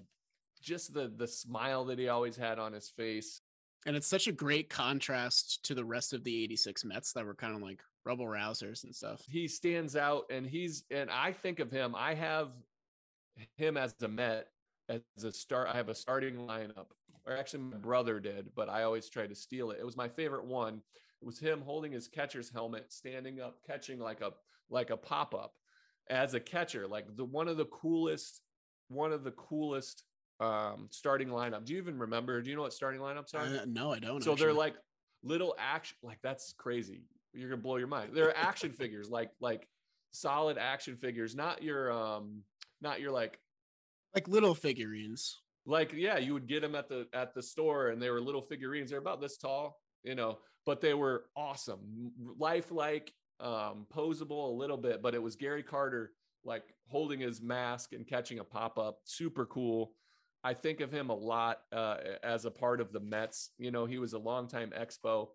just the the smile that he always had on his face. And it's such a great contrast to the rest of the 86 Mets that were kind of like rubble rousers and stuff. He stands out and he's and I think of him, I have him as a Met as a start. I have a starting lineup, or actually my brother did, but I always try to steal it. It was my favorite one. It was him holding his catcher's helmet, standing up, catching like a like a pop up as a catcher, like the one of the coolest, one of the coolest um starting lineup. Do you even remember? Do you know what starting lineups are? Uh, no, I don't. so actually. they're like little action like that's crazy you're gonna blow your mind they're action figures like like solid action figures not your um not your like like little figurines. Like yeah you would get them at the at the store and they were little figurines. They're about this tall you know but they were awesome. Lifelike um posable a little bit but it was gary carter like holding his mask and catching a pop-up. Super cool. I think of him a lot uh, as a part of the mets. You know he was a longtime expo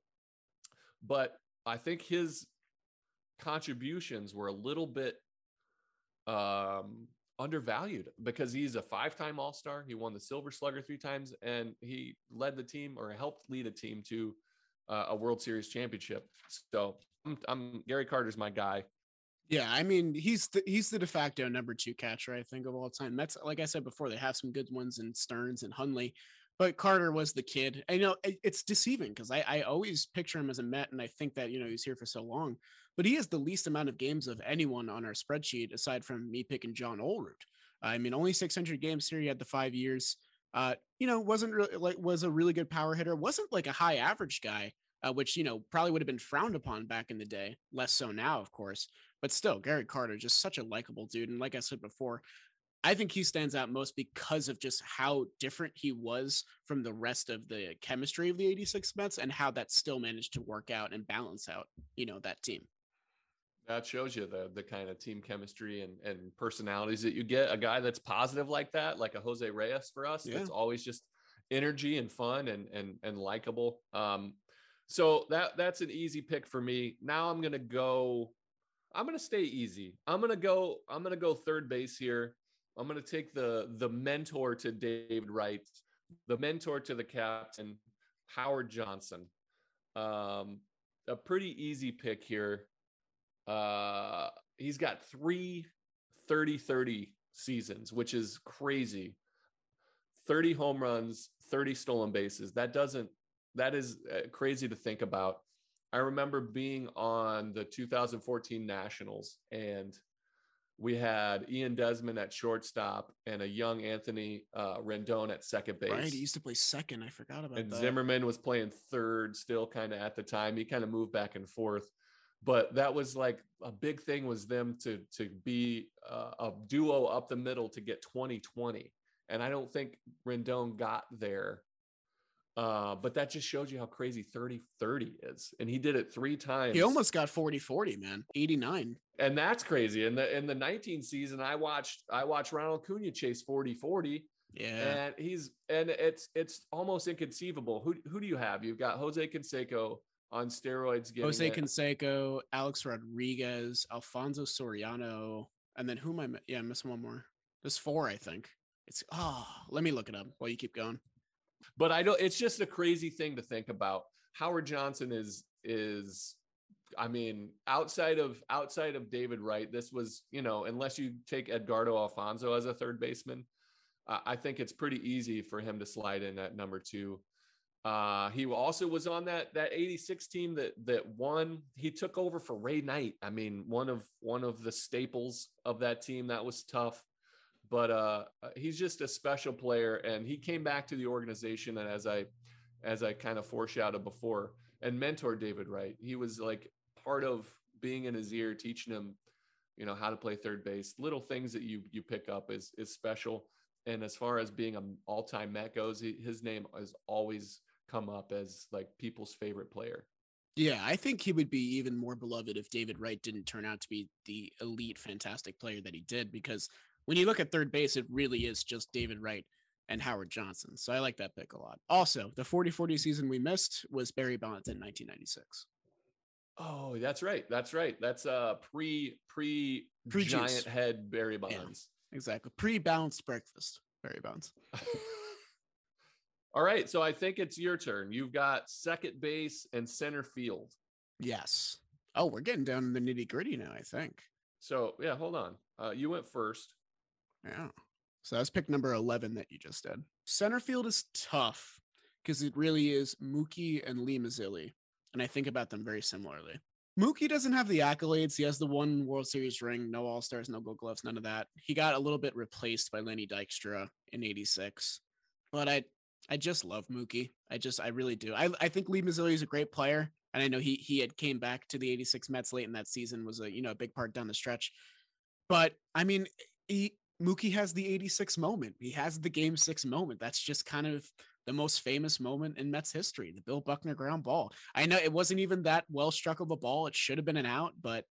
but i think his contributions were a little bit um undervalued because he's a five-time all-star he won the silver slugger three times and he led the team or helped lead a team to uh, a world series championship so I'm, I'm gary carter's my guy Yeah, I mean he's the, he's the de facto number two catcher I think of all time. That's like I said before, they have some good ones in Stearns and Hundley, but Carter was the kid. I know it- it's deceiving because I, I always picture him as a Met, and I think that you know he's here for so long, but he has the least amount of games of anyone on our spreadsheet aside from me picking John Olerud. I mean, only 600 games here. He had the five years. Uh, you know, wasn't really like was a really good power hitter. wasn't like a high average guy, uh, which you know probably would have been frowned upon back in the day. Less so now, of course. But still, Gary Carter just such a likable dude. And like I said before, I think he stands out most because of just how different he was from the rest of the chemistry of the 86 Mets and how that still managed to work out and balance out, you know, that team. That shows you the the kind of team chemistry and and personalities that you get. A guy that's positive like that like a jose reyes for us Yeah. that's always just energy and fun and and and likable. Um so that that's an easy pick for me. Now i'm gonna go i'm gonna stay easy. I'm gonna go i'm gonna go third base here. I'm gonna take the the mentor to david wright the mentor to the captain howard johnson. Um a pretty easy pick here uh he's got three 30 30 seasons which is crazy 30 home runs 30 stolen bases that doesn't that is uh, crazy to think about i remember being on the 2014 nationals and we had ian desmond at shortstop and a young anthony uh, rendon at second base Right. He used to play second. I forgot about and that. Zimmerman was playing third still kind of at the time. He kind of moved back and forth. But that was like a big thing was them to to be uh, a duo up the middle to get 2020. And I don't think Rendon got there. Uh, but that just shows you how crazy 30 30 is. And he did it three times. He almost got 40 40, man. 89. and that's crazy. In the in the 19 season, I watched I watched Ronald Acuña chase 40 40 Yeah. and he's and it's it's almost inconceivable. Who who do you have? You've got Jose Canseco on steroids. Jose it. Canseco, Alex Rodriguez, Alfonso Soriano, and then who am I? mi- Yeah, I missed one more. There's four, I think. It's oh, let me look it up while you keep going. but I don't. It's just a crazy thing to think about. Howard Johnson is is. I mean, outside of outside of David Wright, this was you know unless you take Edgardo Alfonzo as a third baseman, uh, I think it's pretty easy for him to slide in at number two. Uh, he also was on that that 86 team that that won. He took over for Ray Knight. I mean, one of one of the staples of that team. That was tough. But uh, he's just a special player, and he came back to the organization. And as I as I kind of foreshadowed before, and mentored David Wright. He was like part of being in his ear, teaching him, you know, how to play third base. Little things that you you pick up is is special. And as far as being an all-time Met goes, he, his name is always come up as like people's favorite player. Yeah, I think he would be even more beloved if David Wright didn't turn out to be the elite, fantastic player that he did. Because when you look at third base, it really is just David Wright and Howard Johnson. So I like that pick a lot. Also, the 40 40 season we missed was Barry Bonds in 1996. Oh, that's right. That's right. That's uh pre pre giant head Barry Bonds. Exactly. Pre balanced breakfast, Barry Bonds. [laughs] All right, so I think it's your turn. You've got second base and center field. Yes. Oh, we're getting down to the nitty gritty now, I think. So yeah, hold on. Uh, you went first. Yeah. So that's pick number 11 that you just did. Center field is tough because it really is Mookie and Lee Mazzilli. And I think about them very similarly. Mookie doesn't have the accolades. He has the one World Series ring, no All Stars, no Gold Gloves, none of that. He got a little bit replaced by Lenny Dykstra in '86, but I, I just love Mookie. I just, I really do. I, I think Lee Mazzilli is a great player, and I know he he had came back to the '86 Mets late in that season was a you know a big part down the stretch. But I mean, he Mookie has the '86 moment. He has the Game Six moment. That's just kind of the most famous moment in Mets history, the Bill Buckner ground ball. I know it wasn't even that well struck of a ball. It should have been an out, but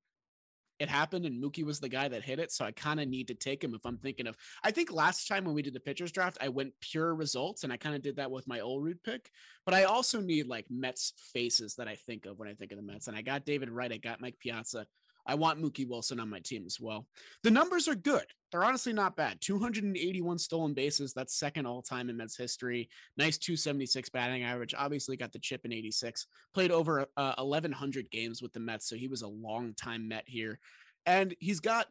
it happened and Mookie was the guy that hit it. So I kind of need to take him if I'm thinking of. I think last time when we did the pitchers draft, I went pure results and I kind of did that with my Olerud pick. But I also need like Mets faces that I think of when I think of the Mets. And I got David Wright, I got Mike Piazza. I want Mookie Wilson on my team as well. The numbers are good. They're honestly not bad. 281 stolen bases. That's second all time in Mets history. Nice 276 batting average. Obviously got the chip in 86. Played over uh, 1,100 games with the Mets. So he was a long time Met here. And he's got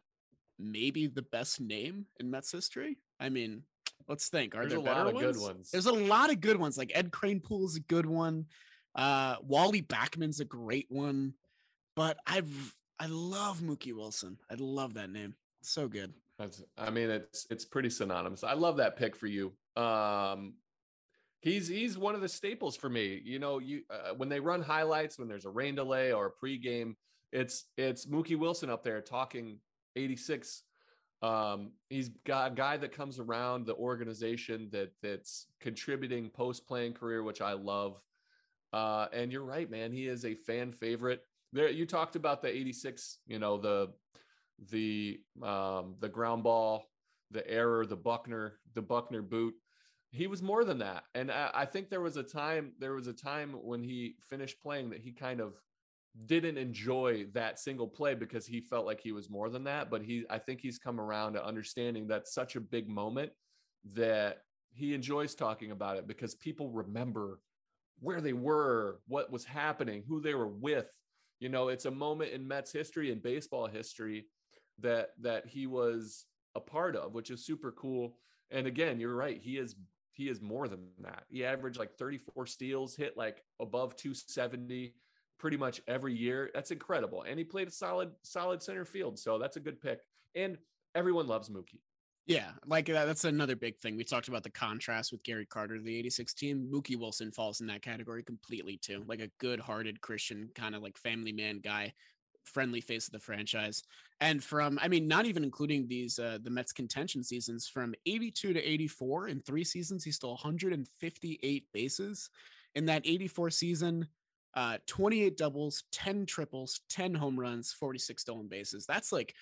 maybe the best name in Mets history. I mean, let's think. Are There's there a lot better of ones? good ones. There's a lot of good ones. Like Ed Kranepool is a good one. Uh, Wally Backman's a great one. But I've I love Mookie Wilson. I love that name. So good. That's, I mean, it's it's pretty synonymous. I love that pick for you. Um, he's he's one of the staples for me. You know, you uh, when they run highlights, when there's a rain delay or a pregame, it's it's Mookie Wilson up there talking 86. Um, he's got a guy that comes around the organization that that's contributing post playing career, which I love. Uh, and you're right, man. He is a fan favorite. There, you talked about the 86, you know, the the um, the ground ball, the error, the Buckner, the Buckner boot. He was more than that, and I, I think there was a time there was a time when he finished playing that he kind of didn't enjoy that single play because he felt like he was more than that. But he, I think he's come around to understanding that's such a big moment that he enjoys talking about it because people remember where they were, what was happening, who they were with. You know, it's a moment in Mets history and baseball history that that he was a part of, which is super cool. And again, you're right. He is he is more than that. He averaged like 34 steals, hit like above 270 pretty much every year. That's incredible. And he played a solid solid center field. So that's a good pick. And everyone loves Mookie. Yeah, like that, that's another big thing. We talked about the contrast with Gary Carter, the 86 team. Mookie Wilson falls in that category completely too. Like a good hearted Christian, kind of like family man guy, friendly face of the franchise. And from, I mean, not even including these, uh, the Mets contention seasons from 82 to 84 in three seasons, he stole 158 bases. In that 84 season, uh, 28 doubles, 10 triples, 10 home runs, 46 stolen bases. That's like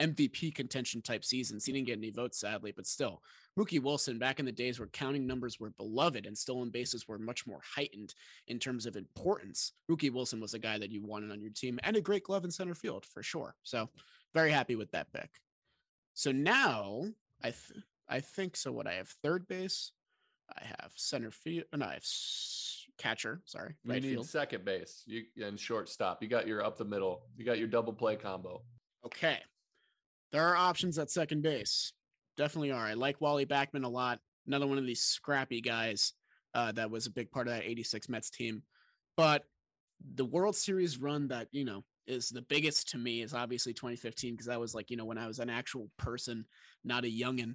MVP contention type seasons. He didn't get any votes, sadly, but still, Mookie Wilson back in the days where counting numbers were beloved and stolen bases were much more heightened in terms of importance. Mookie Wilson was a guy that you wanted on your team and a great glove in center field for sure. So very happy with that pick. So now I th- I think so. What I have third base, I have center field, and I have s- catcher. Sorry, You right need field. second base you, and shortstop. You got your up the middle. You got your double play combo. Okay. There are options at second base. Definitely are. I like Wally Backman a lot. Another one of these scrappy guys uh, that was a big part of that 86 Mets team. But the World Series run that, you know, is the biggest to me is obviously 2015 because that was like, you know, when I was an actual person, not a youngin.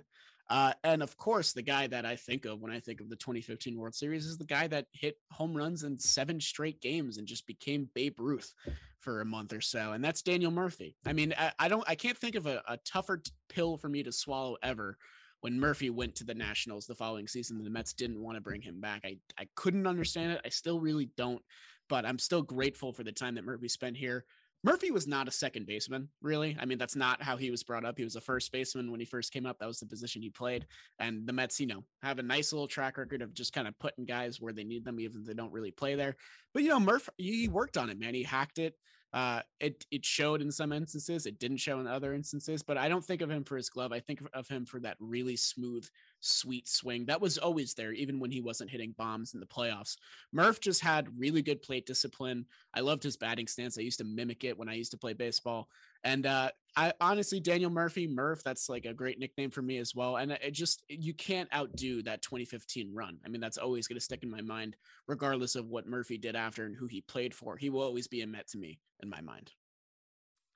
Uh, and of course, the guy that I think of when I think of the 2015 World Series is the guy that hit home runs in seven straight games and just became Babe Ruth for a month or so. And that's Daniel Murphy. I mean, I, I don't, I can't think of a, a tougher t- pill for me to swallow ever when Murphy went to the Nationals the following season. The Mets didn't want to bring him back. I, I couldn't understand it. I still really don't, but I'm still grateful for the time that Murphy spent here. Murphy was not a second baseman, really. I mean, that's not how he was brought up. He was a first baseman when he first came up. That was the position he played. And the Mets, you know, have a nice little track record of just kind of putting guys where they need them, even if they don't really play there. But you know, Murph, he worked on it, man. He hacked it. Uh, it it showed in some instances. It didn't show in other instances. But I don't think of him for his glove. I think of him for that really smooth sweet swing that was always there, even when he wasn't hitting bombs in the playoffs. Murph just had really good plate discipline. I loved his batting stance. I used to mimic it when I used to play baseball. And uh, I honestly, Daniel Murphy, Murph, that's like a great nickname for me as well. And it just, you can't outdo that 2015 run. I mean, that's always going to stick in my mind, regardless of what Murphy did after and who he played for. He will always be a Met to me in my mind.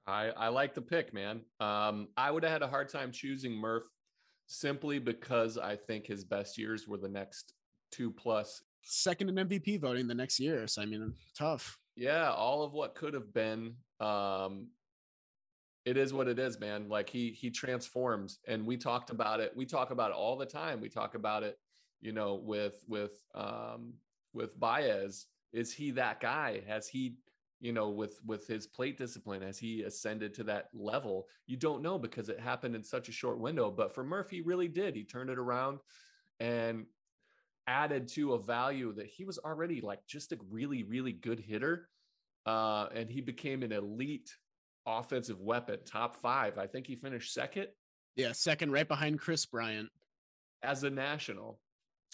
I, I like the pick, man. Um, I would have had a hard time choosing Murph simply because I think his best years were the next two plus. Second in MVP voting the next year. So, I mean, tough. Yeah, all of what could have been. Um, it is what it is, man. Like he he transforms, and we talked about it. We talk about it all the time. We talk about it, you know, with with um with Baez. Is he that guy? Has he you know with with his plate discipline as he ascended to that level you don't know because it happened in such a short window but for murphy really did. He turned it around and added to a value that he was already like just a really really good hitter uh, and he became an elite offensive weapon top five. I think he finished second. Yeah second right behind kris bryant. As a national.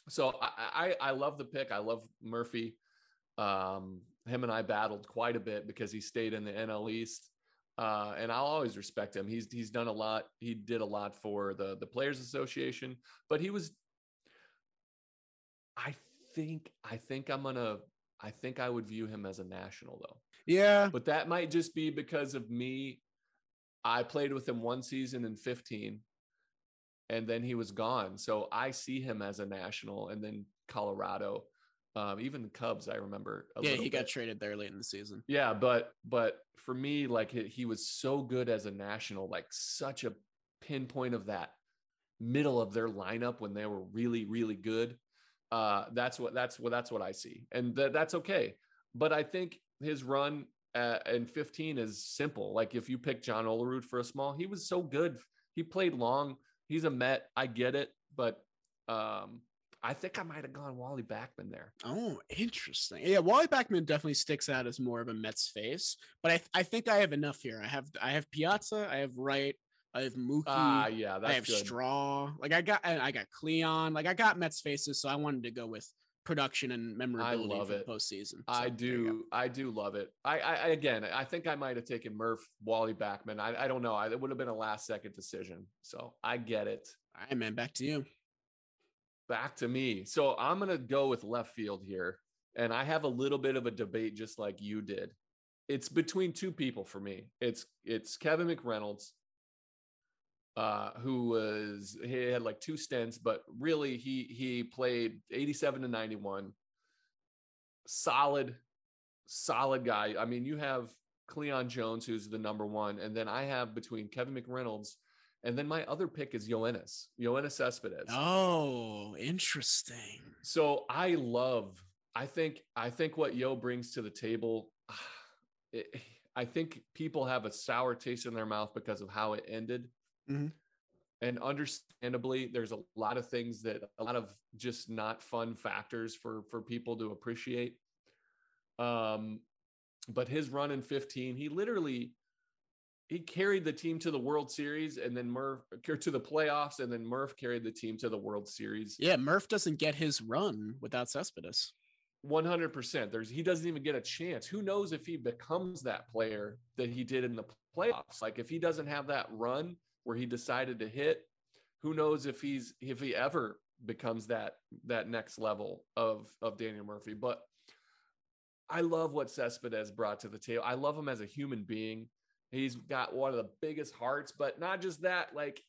So i i, I love the pick. I love murphy. Um him and I battled quite a bit because he stayed in the NL East. Uh, and I'll always respect him. He's he's done a lot. He did a lot for the the Players Association, but he was. I think I think I'm gonna. I think I would view him as a national though. Yeah, but that might just be because of me. I played with him one season in 15, and then he was gone. So I see him as a national, and then Colorado um, even the Cubs, I remember. yeah, he bit. got traded there late in the season. Yeah, but but for me, like he, he was so good as a national, like such a pinpoint of that middle of their lineup when they were really really good. Uh, that's what that's what that's what I see, and th- that's okay. But I think his run uh, in 15 is simple. Like if you pick John Olerud for a small, he was so good. He played long. He's a Met. I get it, but um, I think I might have gone Wally Backman there. Oh, interesting. Yeah, Wally Backman definitely sticks out as more of a Mets face, but I, th- I think I have enough here. I have I have Piazza, I have Wright, I have Mookie. Ah, yeah, I have good. Straw. Like I got I got Cleon. Like I got Mets faces, so I wanted to go with production and memorability I love for it. postseason. So, I do, I do love it. I, I, again, I think I might have taken Murph, Wally Backman. I, I don't know. I, it would have been a last second decision. So I get it. All right, man. Back to you back to me. So I'm going to go with left field here. And I have a little bit of a debate just like you did. It's between two people for me. It's it's Kevin McReynolds, uh, who was he had like two stints, but really he he played 87 to 91. Solid, solid guy. I mean, you have Cleon Jones, who's the number one, and then I have between Kevin McReynolds and then my other pick is Yoenis, Yoenis Cespedes. Oh, interesting. So I love, I think, I think what Yo brings to the table, [sighs] it, I think people have a sour taste in their mouth because of how it ended. Mm-hmm. And understandably, there's a lot of things that a lot of just not fun factors for for people to appreciate. Um, but his run in 15, he literally he carried the team to the World Series and then Murph to the playoffs and then Murph carried the team to the World Series. Yeah, Murph doesn't get his run without Cespedes. 100%. There's he doesn't even get a chance. Who knows if he becomes that player that he did in the playoffs? Like if he doesn't have that run where he decided to hit, who knows if he's if he ever becomes that that next level of of Daniel Murphy. But I love what Cespedes brought to the table. I love him as a human being. He's got one of the biggest hearts, but not just that, like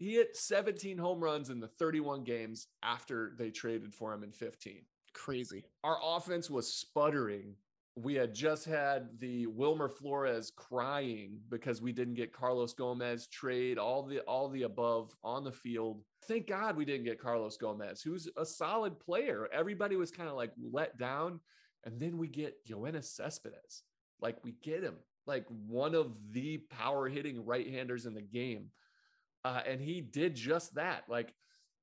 he hit 17 home runs in the 31 games after they traded for him in 15. Crazy. Our offense was sputtering. We had just had the Wilmer Flores crying because we didn't get Carlos Gomez trade, all the all the above on the field. Thank God we didn't get Carlos Gomez, who's a solid player. Everybody was kind of like let down. And then we get Yoenis Cespedes. Like we get him like one of the power hitting right handers in the game. Uh, and he did just that. Like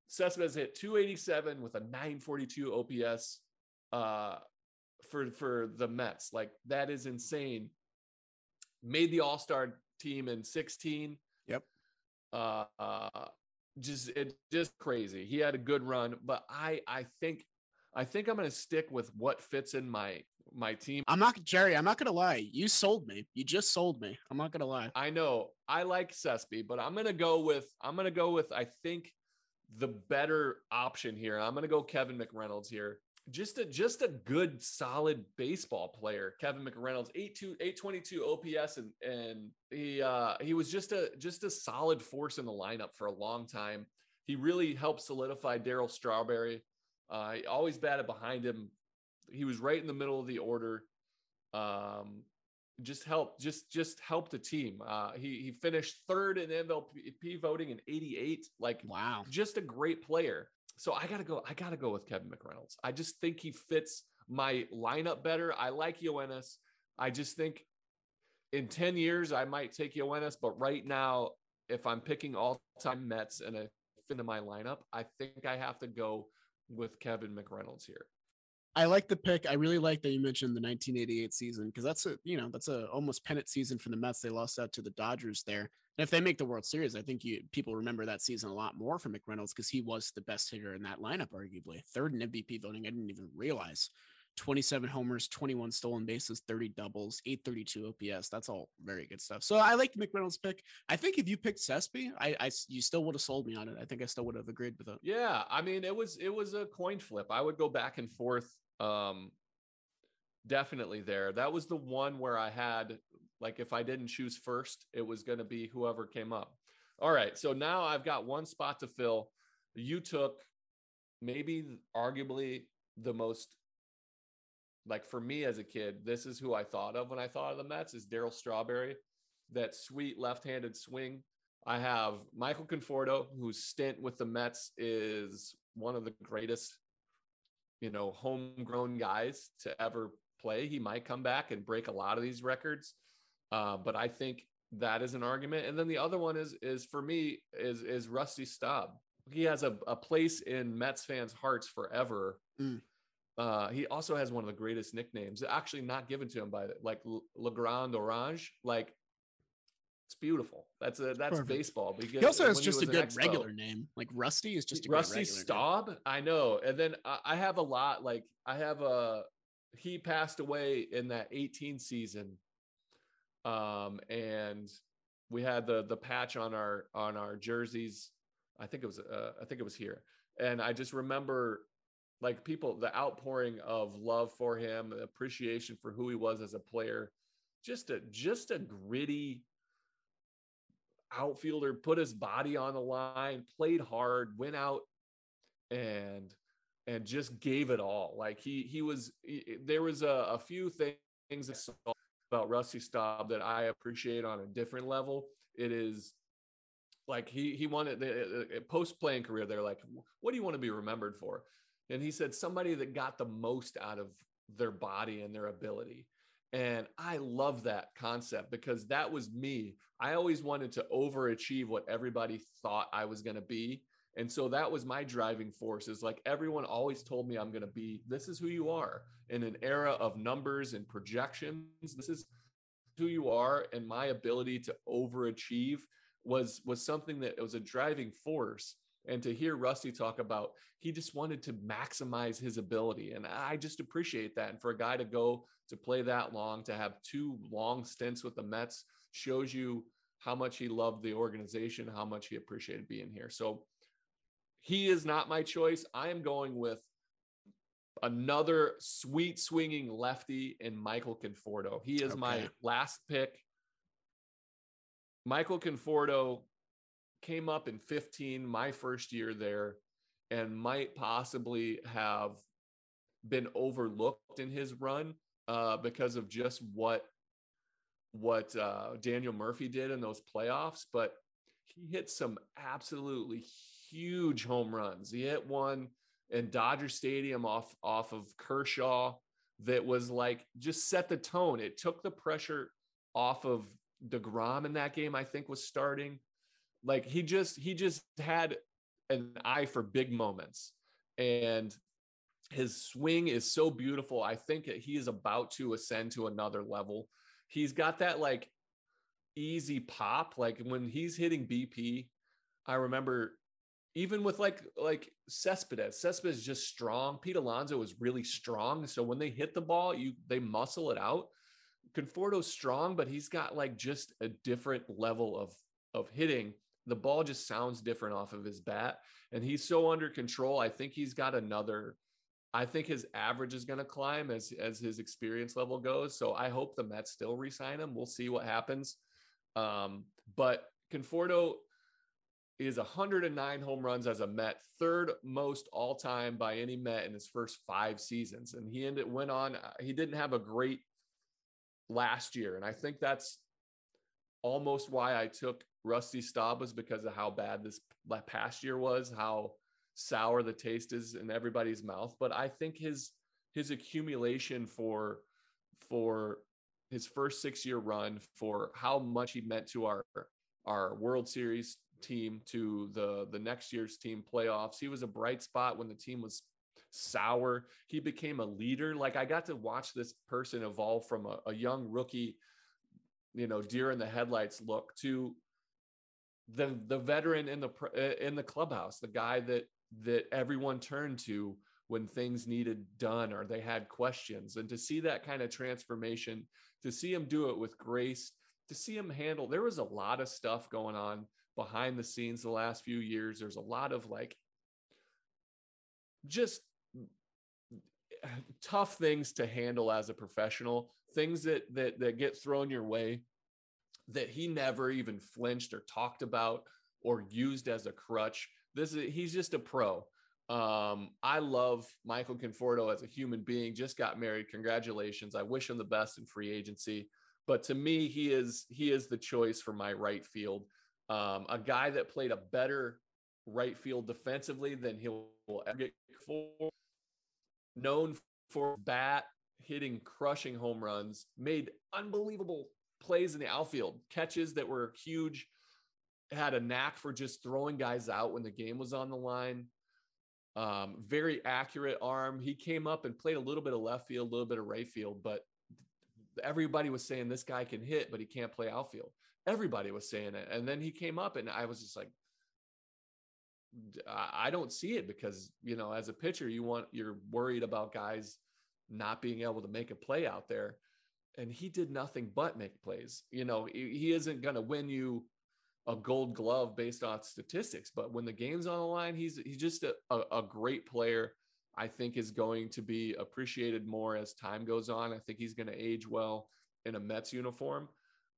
Cespedes hit 287 with a 942 OPS uh, for for the Mets. Like that is insane. Made the All Star team in 16. Yep. Uh, uh, just it just crazy. He had a good run, but I I think I think I'm going to stick with what fits in my my team. I'm not Jerry. I'm not gonna lie. You sold me. You just sold me. I'm not gonna lie. I know I like Cespi, but I'm gonna go with I'm gonna go with I think the better option here. I'm gonna go Kevin McReynolds here. Just a just a good solid baseball player. Kevin McReynolds, 82, 822 OPS, and and he uh he was just a just a solid force in the lineup for a long time. He really helped solidify Darryl Strawberry. Uh, he always batted behind him. He was right in the middle of the order. Um, just help, just just help the team. Uh, he he finished third in MVP voting in '88. Like wow, just a great player. So I gotta go. I gotta go with Kevin McReynolds. I just think he fits my lineup better. I like Yoenis. I just think in 10 years I might take Yoenis, but right now, if I'm picking all-time Mets and a fit in my lineup, I think I have to go with Kevin McReynolds here. I like the pick. I really like that you mentioned the 1988 season because that's a you know that's a almost pennant season for the Mets. They lost out to the Dodgers there, and if they make the World Series, I think you people remember that season a lot more for McReynolds because he was the best hitter in that lineup, arguably third in MVP voting. I didn't even realize 27 homers, 21 stolen bases, 30 doubles, 832 OPS. That's all very good stuff. So I like McReynolds' pick. I think if you picked Cespi, I, I you still would have sold me on it. I think I still would have agreed with it. Yeah, I mean it was it was a coin flip. I would go back and forth um definitely there. That was the one where i had like if i didn't choose first it was going to be whoever came up. All right so now i've got one spot to fill. You took maybe arguably the most like for me as a kid this is who i thought of when i thought of the mets is Darryl strawberry. That sweet left-handed swing. I have michael conforto whose stint with the mets is one of the greatest you know, homegrown guys to ever play. He might come back and break a lot of these records. Uh, but I think that is an argument. And then the other one is is for me is is Rusty Staub. He has a, a place in Mets fans' hearts forever. Mm. Uh, he also has one of the greatest nicknames, actually not given to him by like Le Grand Orange. Like it's beautiful. That's a that's Perfect. baseball. Because he also has just a good regular name. Like Rusty is just a Rusty Staub. Name. I know. And then I, I have a lot. Like I have a he passed away in that 18 season. Um, and we had the the patch on our on our jerseys. I think it was uh, I think it was here. And I just remember like people the outpouring of love for him, appreciation for who he was as a player. Just a just a gritty outfielder, put his body on the line, played hard, went out and and just gave it all. Like he he was he, there was a, a few things about Rusty Staub that I appreciate on a different level. It is like he he wanted the post playing career. They're like, what do you want to be remembered for? And he said somebody that got the most out of their body and their ability. And I love that concept because that was me. I always wanted to overachieve what everybody thought I was going to be. And so that was my driving force is like everyone always told me I'm going to be this is who you are in an era of numbers and projections. This is who you are and my ability to overachieve was was something that was a driving force and to hear Rusty talk about he just wanted to maximize his ability and I just appreciate that and for a guy to go to play that long, to have two long stints with the Mets shows you how much he loved the organization, how much he appreciated being here. So he is not my choice. I am going with another sweet swinging lefty in Michael Conforto. He is okay. my last pick. Michael Conforto came up in 15, my first year there, and might possibly have been overlooked in his run uh, because of just what what uh, Daniel Murphy did in those playoffs, but he hit some absolutely huge home runs. He hit one in Dodger Stadium off off of Kershaw that was like just set the tone. It took the pressure off of DeGrom in that game, I think was starting. Like he just he just had an eye for big moments. And his swing is so beautiful. I think he is about to ascend to another level. He's got that like easy pop. Like when he's hitting BP, I remember even with like like Cespedes, Cespedes is just strong. Pete Alonso is really strong. So when they hit the ball, you they muscle it out. Conforto's strong, but he's got like just a different level of of hitting. The ball just sounds different off of his bat, and he's so under control. I think he's got another. I think his average is going to climb as as his experience level goes. So I hope the Mets still resign him. We'll see what happens. Um, but Conforto is 109 home runs as a Met, third most all time by any Met in his first five seasons. And he ended went on. Uh, he didn't have a great last year, and I think that's almost why I took Rusty Staub was because of how bad this past year was, how sour the taste is in everybody's mouth. But I think his his accumulation for for his first six year run, for how much he meant to our our World Series team to the the next year's team playoffs. He was a bright spot when the team was sour. He became a leader. Like I got to watch this person evolve from a, a young rookie, you know, deer in the headlights look to the the veteran in the uh, in the clubhouse, the guy that that everyone turned to when things needed done or they had questions and to see that kind of transformation to see him do it with grace to see him handle there was a lot of stuff going on behind the scenes the last few years. There's a lot of like just tough things to handle as a professional, things that that that get thrown your way that he never even flinched or talked about or used as a crutch. This is he's just a pro. Um, I love Michael Conforto as a human being. Just got married. Congratulations. I wish him the best in free agency. But to me, he is he is the choice for my right field um, a guy that played a better right field defensively than he'll ever get for. Known for bat hitting crushing home runs, made unbelievable plays in the outfield, catches that were huge, had a knack for just throwing guys out when the game was on the line. Um, very accurate arm. He came up and played a little bit of left field, a little bit of right field, but everybody was saying this guy can hit, but he can't play outfield. Everybody was saying it. And then he came up and I was just like, I don't see it because, you know, as a pitcher, you want, you're worried about guys not being able to make a play out there. And he did nothing but make plays. You know, he isn't going to win you a gold glove based on statistics, but when the game's on the line, he's, he's just a, a, great player. I think is going to be appreciated more as time goes on. I think he's going to age well in a Mets uniform.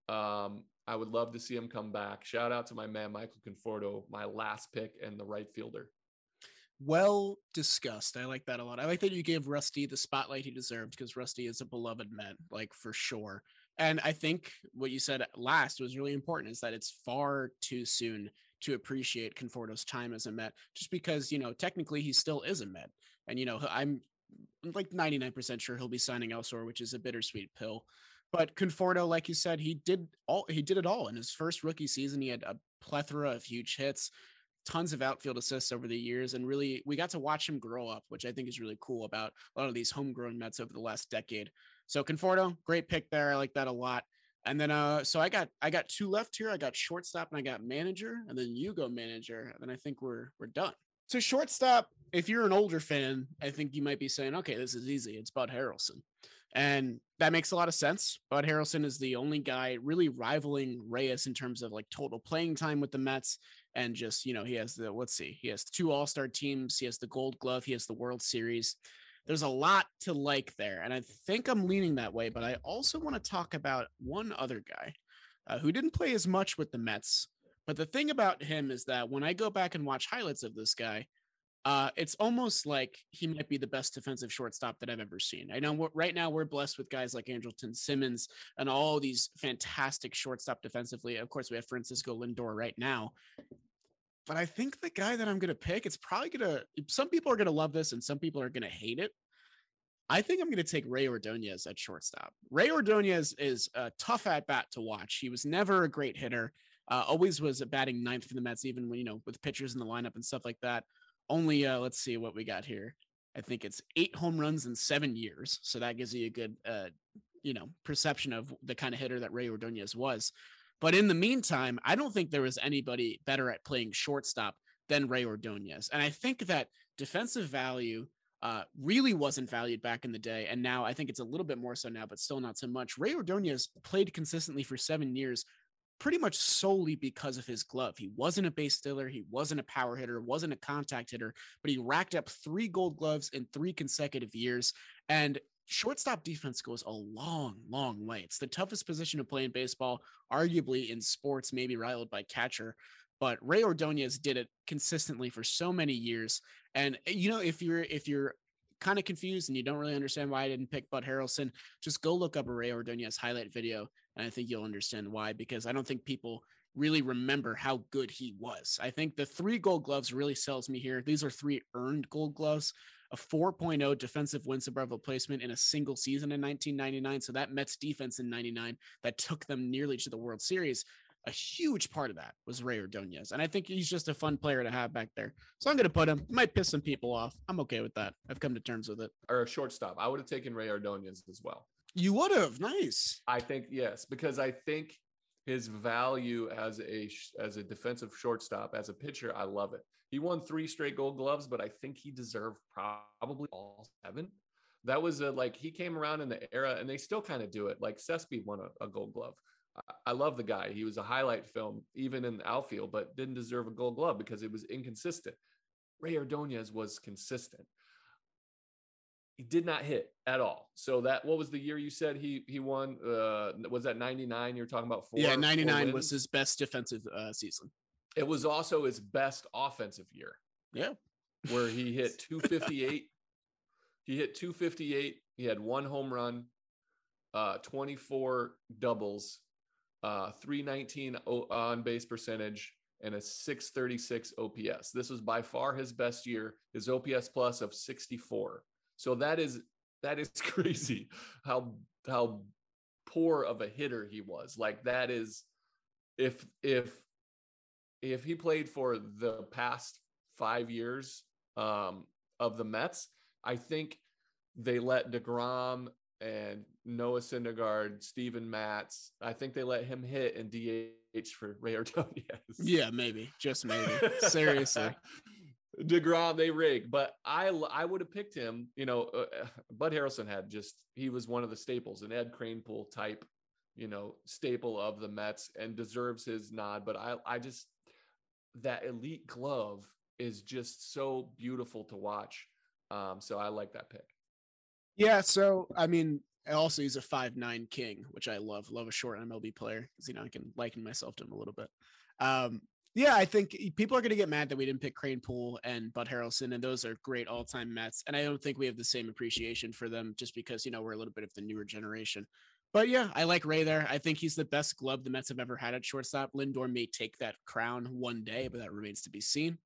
Um, I would love to see him come back. Shout out to my man Michael Conforto, my last pick and the right fielder. Well discussed. I like that a lot. I like that you gave Rusty the spotlight he deserved because Rusty is a beloved man, like for sure. And I think what you said last was really important is that it's far too soon to appreciate Conforto's time as a Met, just because, you know, technically he still is a Met. And, you know, I'm like 99% sure he'll be signing elsewhere, which is a bittersweet pill. But Conforto, like you said, he did all he did it all in his first rookie season. He had a plethora of huge hits, tons of outfield assists over the years, and really we got to watch him grow up, which I think is really cool about a lot of these homegrown Mets over the last decade. So Conforto, great pick there. I like that a lot. And then uh so I got I got two left here. I got shortstop and I got manager, and then you go manager, and then I think we're we're done. So shortstop, if you're an older fan, I think you might be saying, okay, this is easy. It's Bud Harrelson. And that makes a lot of sense. Bud Harrelson is the only guy really rivaling Reyes in terms of like total playing time with the Mets. And just, you know, he has the, let's see, he has two all star teams. He has the gold glove. He has the World Series. There's a lot to like there. And I think I'm leaning that way. But I also want to talk about one other guy uh, who didn't play as much with the Mets. But the thing about him is that when I go back and watch highlights of this guy, uh, it's almost like he might be the best defensive shortstop that I've ever seen. I know right now we're blessed with guys like Andrelton Simmons and all these fantastic shortstop defensively. Of course, we have Francisco Lindor right now. But I think the guy that I'm going to pick, it's probably going to, some people are going to love this and some people are going to hate it. I think I'm going to take Rey Ordonez at shortstop. Rey Ordonez is a tough at bat to watch. He was never a great hitter. Uh, always was a batting ninth for the Mets, even when you know with pitchers in the lineup and stuff like that only uh, let's see what we got here. I think it's eight home runs in seven years, so that gives you a good uh, you know perception of the kind of hitter that Rey Ordonez was. But in the meantime, I don't think there was anybody better at playing shortstop than Rey Ordonez. And I think that defensive value uh, really wasn't valued back in the day. And now I think it's a little bit more so now, but still not so much. Rey Ordonez played consistently for seven years, pretty much solely because of his glove. He wasn't a base stealer, he wasn't a power hitter, wasn't a contact hitter, but he racked up three gold gloves in three consecutive years. And shortstop defense goes a long, long way. It's the toughest position to play in baseball, arguably in sports, maybe rivaled by catcher. But Rey Ordonez did it consistently for so many years. And eh, you know, if you're if you're kind of confused and you don't really understand why I didn't pick Bud Harrelson, just go look up a Rey Ordonez highlight video, and I think you'll understand why. Because I don't think people really remember how good he was. I think the three Gold Gloves really sells me here. These are three earned Gold Gloves a 4.0 defensive wins above replacement in a single season in 1999. So that Mets defense in 99 that took them nearly to the World Series. A huge part of that was Rey Ordonez. And I think he's just a fun player to have back there. So I'm going to put him. Might piss some people off. I'm okay with that. I've come to terms with it. Or a shortstop. I would have taken Rey Ordonez as well. You would have. Nice. I think, yes, because I think his value as a as a defensive shortstop as a pitcher i love it. He won three straight gold gloves but i think he deserved probably all seven. That was a like he came around in the era and they still kind of do it like Cespedes won a, a gold glove. I, I love the guy. He was a highlight film even in the outfield but didn't deserve a gold glove because it was inconsistent. Rey ordonez was consistent he did not hit at all. So that what was the year you said he he won? Uh, was that ninety nine? You're talking about four. Yeah, ninety nine was his best defensive uh, season. It was also his best offensive year. Yeah, where he [laughs] hit two fifty eight. he hit two fifty eight. He had one home run, uh, twenty four doubles, uh, three nineteen on base percentage, and a 636 OPS. This was by far his best year. His OPS plus of 64. So that is that is [laughs] crazy how how poor of a hitter he was. Like that is if if if he played for the past five years um, of the Mets, I think they let DeGrom and Noah Syndergaard, Steven Matz, I think they let him hit and DH for Rey Ordonez. Yeah, maybe, just maybe. [laughs] Seriously. Degrom they rig, but I I would have picked him. You know, uh, uh, Bud Harrelson had just he was one of the staples, an Ed Kranepool type, you know, staple of the Mets, and deserves his nod. But I I just that elite glove is just so beautiful to watch. Um, so I like that pick. Yeah, so I mean, also he's a five nine king, which I love. Love a short MLB player because you know I can liken myself to him a little bit. Um, yeah, I think people are going to get mad that we didn't pick Kranepool and Bud Harrelson, and those are great all-time Mets. And I don't think we have the same appreciation for them just because you know we're a little bit of the newer generation. But yeah, I like Rey there. I think he's the best glove the Mets have ever had at shortstop. Lindor may take that crown one day, but that remains to be seen.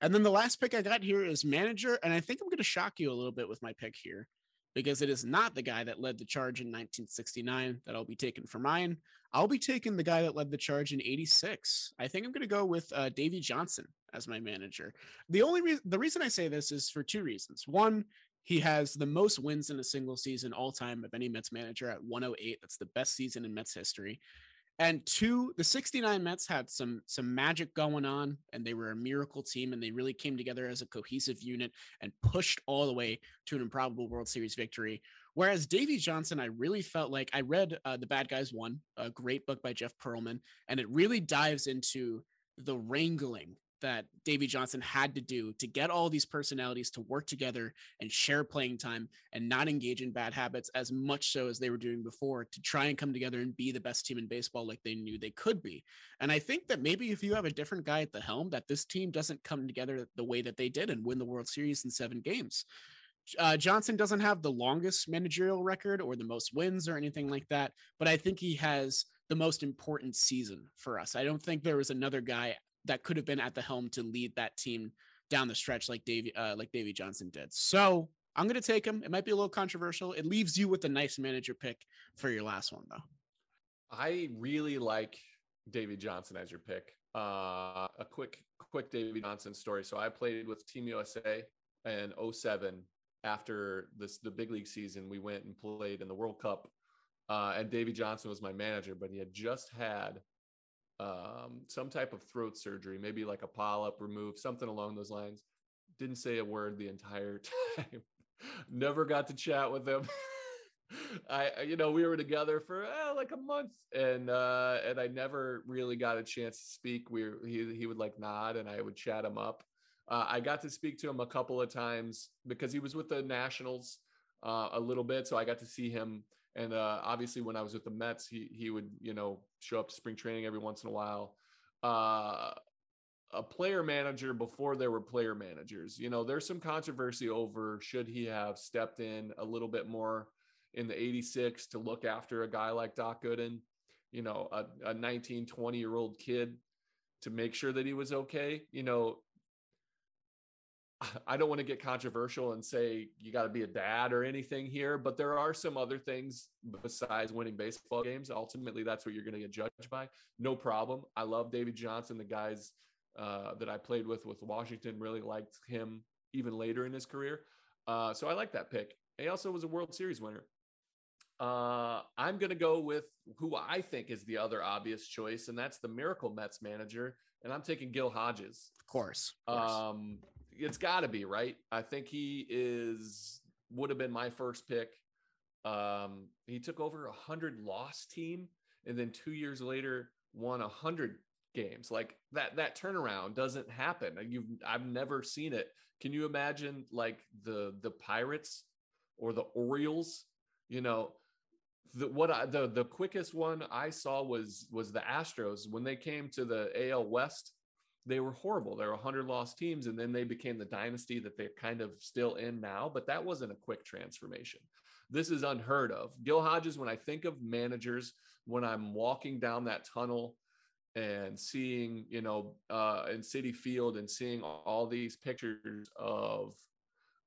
And then the last pick I got here is manager, and I think I'm going to shock you a little bit with my pick here because it is not the guy that led the charge in 1969 that I'll be taking for mine. I'll be taking the guy that led the charge in 86. I think I'm going to go with uh, Davey Johnson as my manager. The only reason, the reason I say this is for two reasons. One, he has the most wins in a single season all time of any Mets manager at 108. That's the best season in Mets history. And two, the 69 Mets had some some magic going on and they were a miracle team and they really came together as a cohesive unit and pushed all the way to an improbable World Series victory. Whereas Davey Johnson, I really felt like I read uh, The Bad Guys Won, a great book by Jeff Pearlman, and it really dives into the wrangling that Davey Johnson had to do to get all these personalities to work together and share playing time and not engage in bad habits as much so as they were doing before to try and come together and be the best team in baseball like they knew they could be. And I think that maybe if you have a different guy at the helm, that this team doesn't come together the way that they did and win the World Series in seven games. Uh, Johnson doesn't have the longest managerial record or the most wins or anything like that, but I think he has the most important season for us. I don't think there was another guy that could have been at the helm to lead that team down the stretch like Davey uh, like Davey Johnson did. So I'm going to take him. It might be a little controversial. It leaves you with a nice manager pick for your last one, though. I really like Davey Johnson as your pick. Uh, a quick, quick Davey Johnson story. So I played with Team USA in 07 after this the big league season. We went and played in the World Cup, uh, and Davey Johnson was my manager, but he had just had um, some type of throat surgery, maybe like a polyp removed, something along those lines. Didn't say a word the entire [laughs] time. Never got to chat with him. [laughs] I, you know, we were together for uh, like a month, and uh, and I never really got a chance to speak. We he he would like nod, and I would chat him up. Uh, I got to speak to him a couple of times because he was with the Nationals uh, a little bit, so I got to see him. And uh, obviously, when I was with the Mets, he he would you know show up to spring training every once in a while. Uh, a player manager before there were player managers. You know, there's some controversy over should he have stepped in a little bit more in the 86 to look after a guy like Doc Gooden, you know, a, a 19, 20 year old kid to make sure that he was okay. You know, [laughs] I don't want to get controversial and say you got to be a dad or anything here, but there are some other things besides winning baseball games. Ultimately, that's what you're going to get judged by. No problem. I love David Johnson. The guys uh, that I played with with Washington really liked him even later in his career. Uh, so I like that pick. He also was a World Series winner. Uh, I'm going to go with who I think is the other obvious choice, and that's the Miracle Mets manager. And I'm taking Gil Hodges. Of course. Of course. Um, it's got to be right. I think he is would have been my first pick. Um, he took over a hundred loss team, and then two years later won a hundred games. Like that that turnaround doesn't happen. You've I've never seen it. Can you imagine like the the Pirates or the Orioles? You know, the what I, the the quickest one I saw was was the Astros when they came to the AL West. They were horrible. They were 100 lost teams, and then they became the dynasty that they're kind of still in now. But that wasn't a quick transformation. This is unheard of. Gil Hodges, when I think of managers, when I'm walking down that tunnel and seeing, you know, uh, in Citi Field and seeing all these pictures of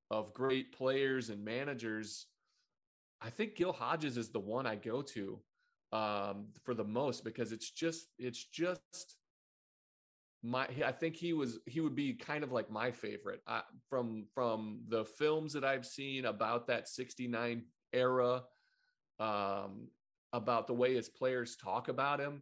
of great players and managers I think Gil Hodges is the one I go to um, for the most because it's just it's just my I think he was he would be kind of like my favorite. From from the films that I've seen about that 69 era um, about the way his players talk about him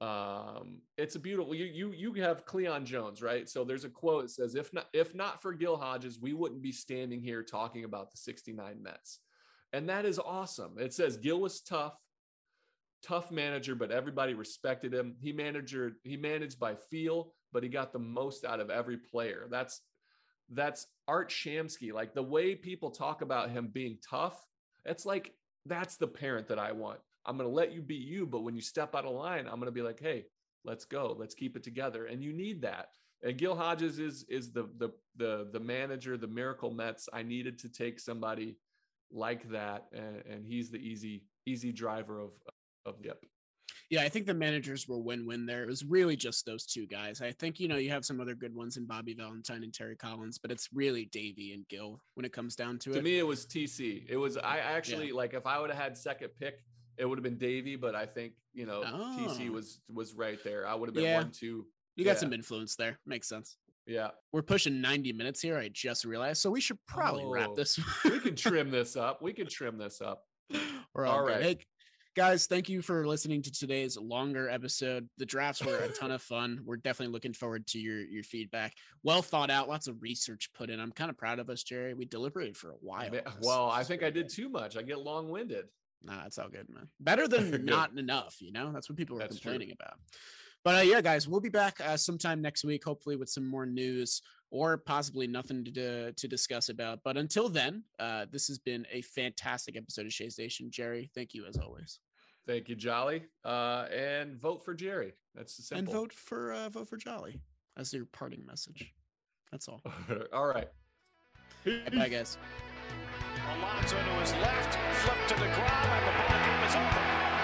um it's a beautiful you you you have cleon jones right? So there's a quote that says if not if not for gil hodges we wouldn't be standing here talking about the 69 mets. And that is awesome. It says Gil was tough, tough manager, but everybody respected him. He manager he managed by feel, but he got the most out of every player. That's that's Art Shamsky. Like the way people talk about him being tough, it's like that's the parent that I want. I'm going to let you be you, but when you step out of line, I'm going to be like, "Hey, let's go. Let's keep it together." And you need that. And Gil Hodges is is the the the the manager, the Miracle Mets. I needed to take somebody like that, and, and he's the easy easy driver of of Yep. Yeah, I think the managers were win-win there. It was really just those two guys. I think you know you have some other good ones in Bobby Valentine and Terry Collins, but it's really Davey and Gil when it comes down to, to it. To me, it was TC. It was I actually yeah. like if I would have had second pick, it would have been Davey, but I think you know oh. TC was was right there. I would have been yeah. one two. You got yeah. some influence there. Makes sense. Yeah. We're pushing 90 minutes here. I just realized. So we should probably oh, wrap this. we can [laughs] trim this up. We can trim this up. We're all, all right. Hey, guys, thank you for listening to today's longer episode. The drafts were a [laughs] ton of fun. We're definitely looking forward to your your feedback. Well thought out, lots of research put in. I'm kind of proud of us, Jerry. We deliberated for a while. Well, I think I did too much. I get long winded. Nah, it's all good, man. Better than [laughs] not enough, you know? That's what people were That's complaining true. about. But uh, yeah, guys, we'll be back uh, sometime next week, hopefully with some more news or possibly nothing to to discuss about. But until then, uh, this has been a fantastic episode of Shea Station. Jerry, thank you as always. Thank you, Jolly, uh, and vote for Jerry. That's the simple. And vote for uh, vote for Jolly as your parting message. That's all. [laughs] all right. Bye, guys. Alonso to his left, flip to the ground, and the ball game is over.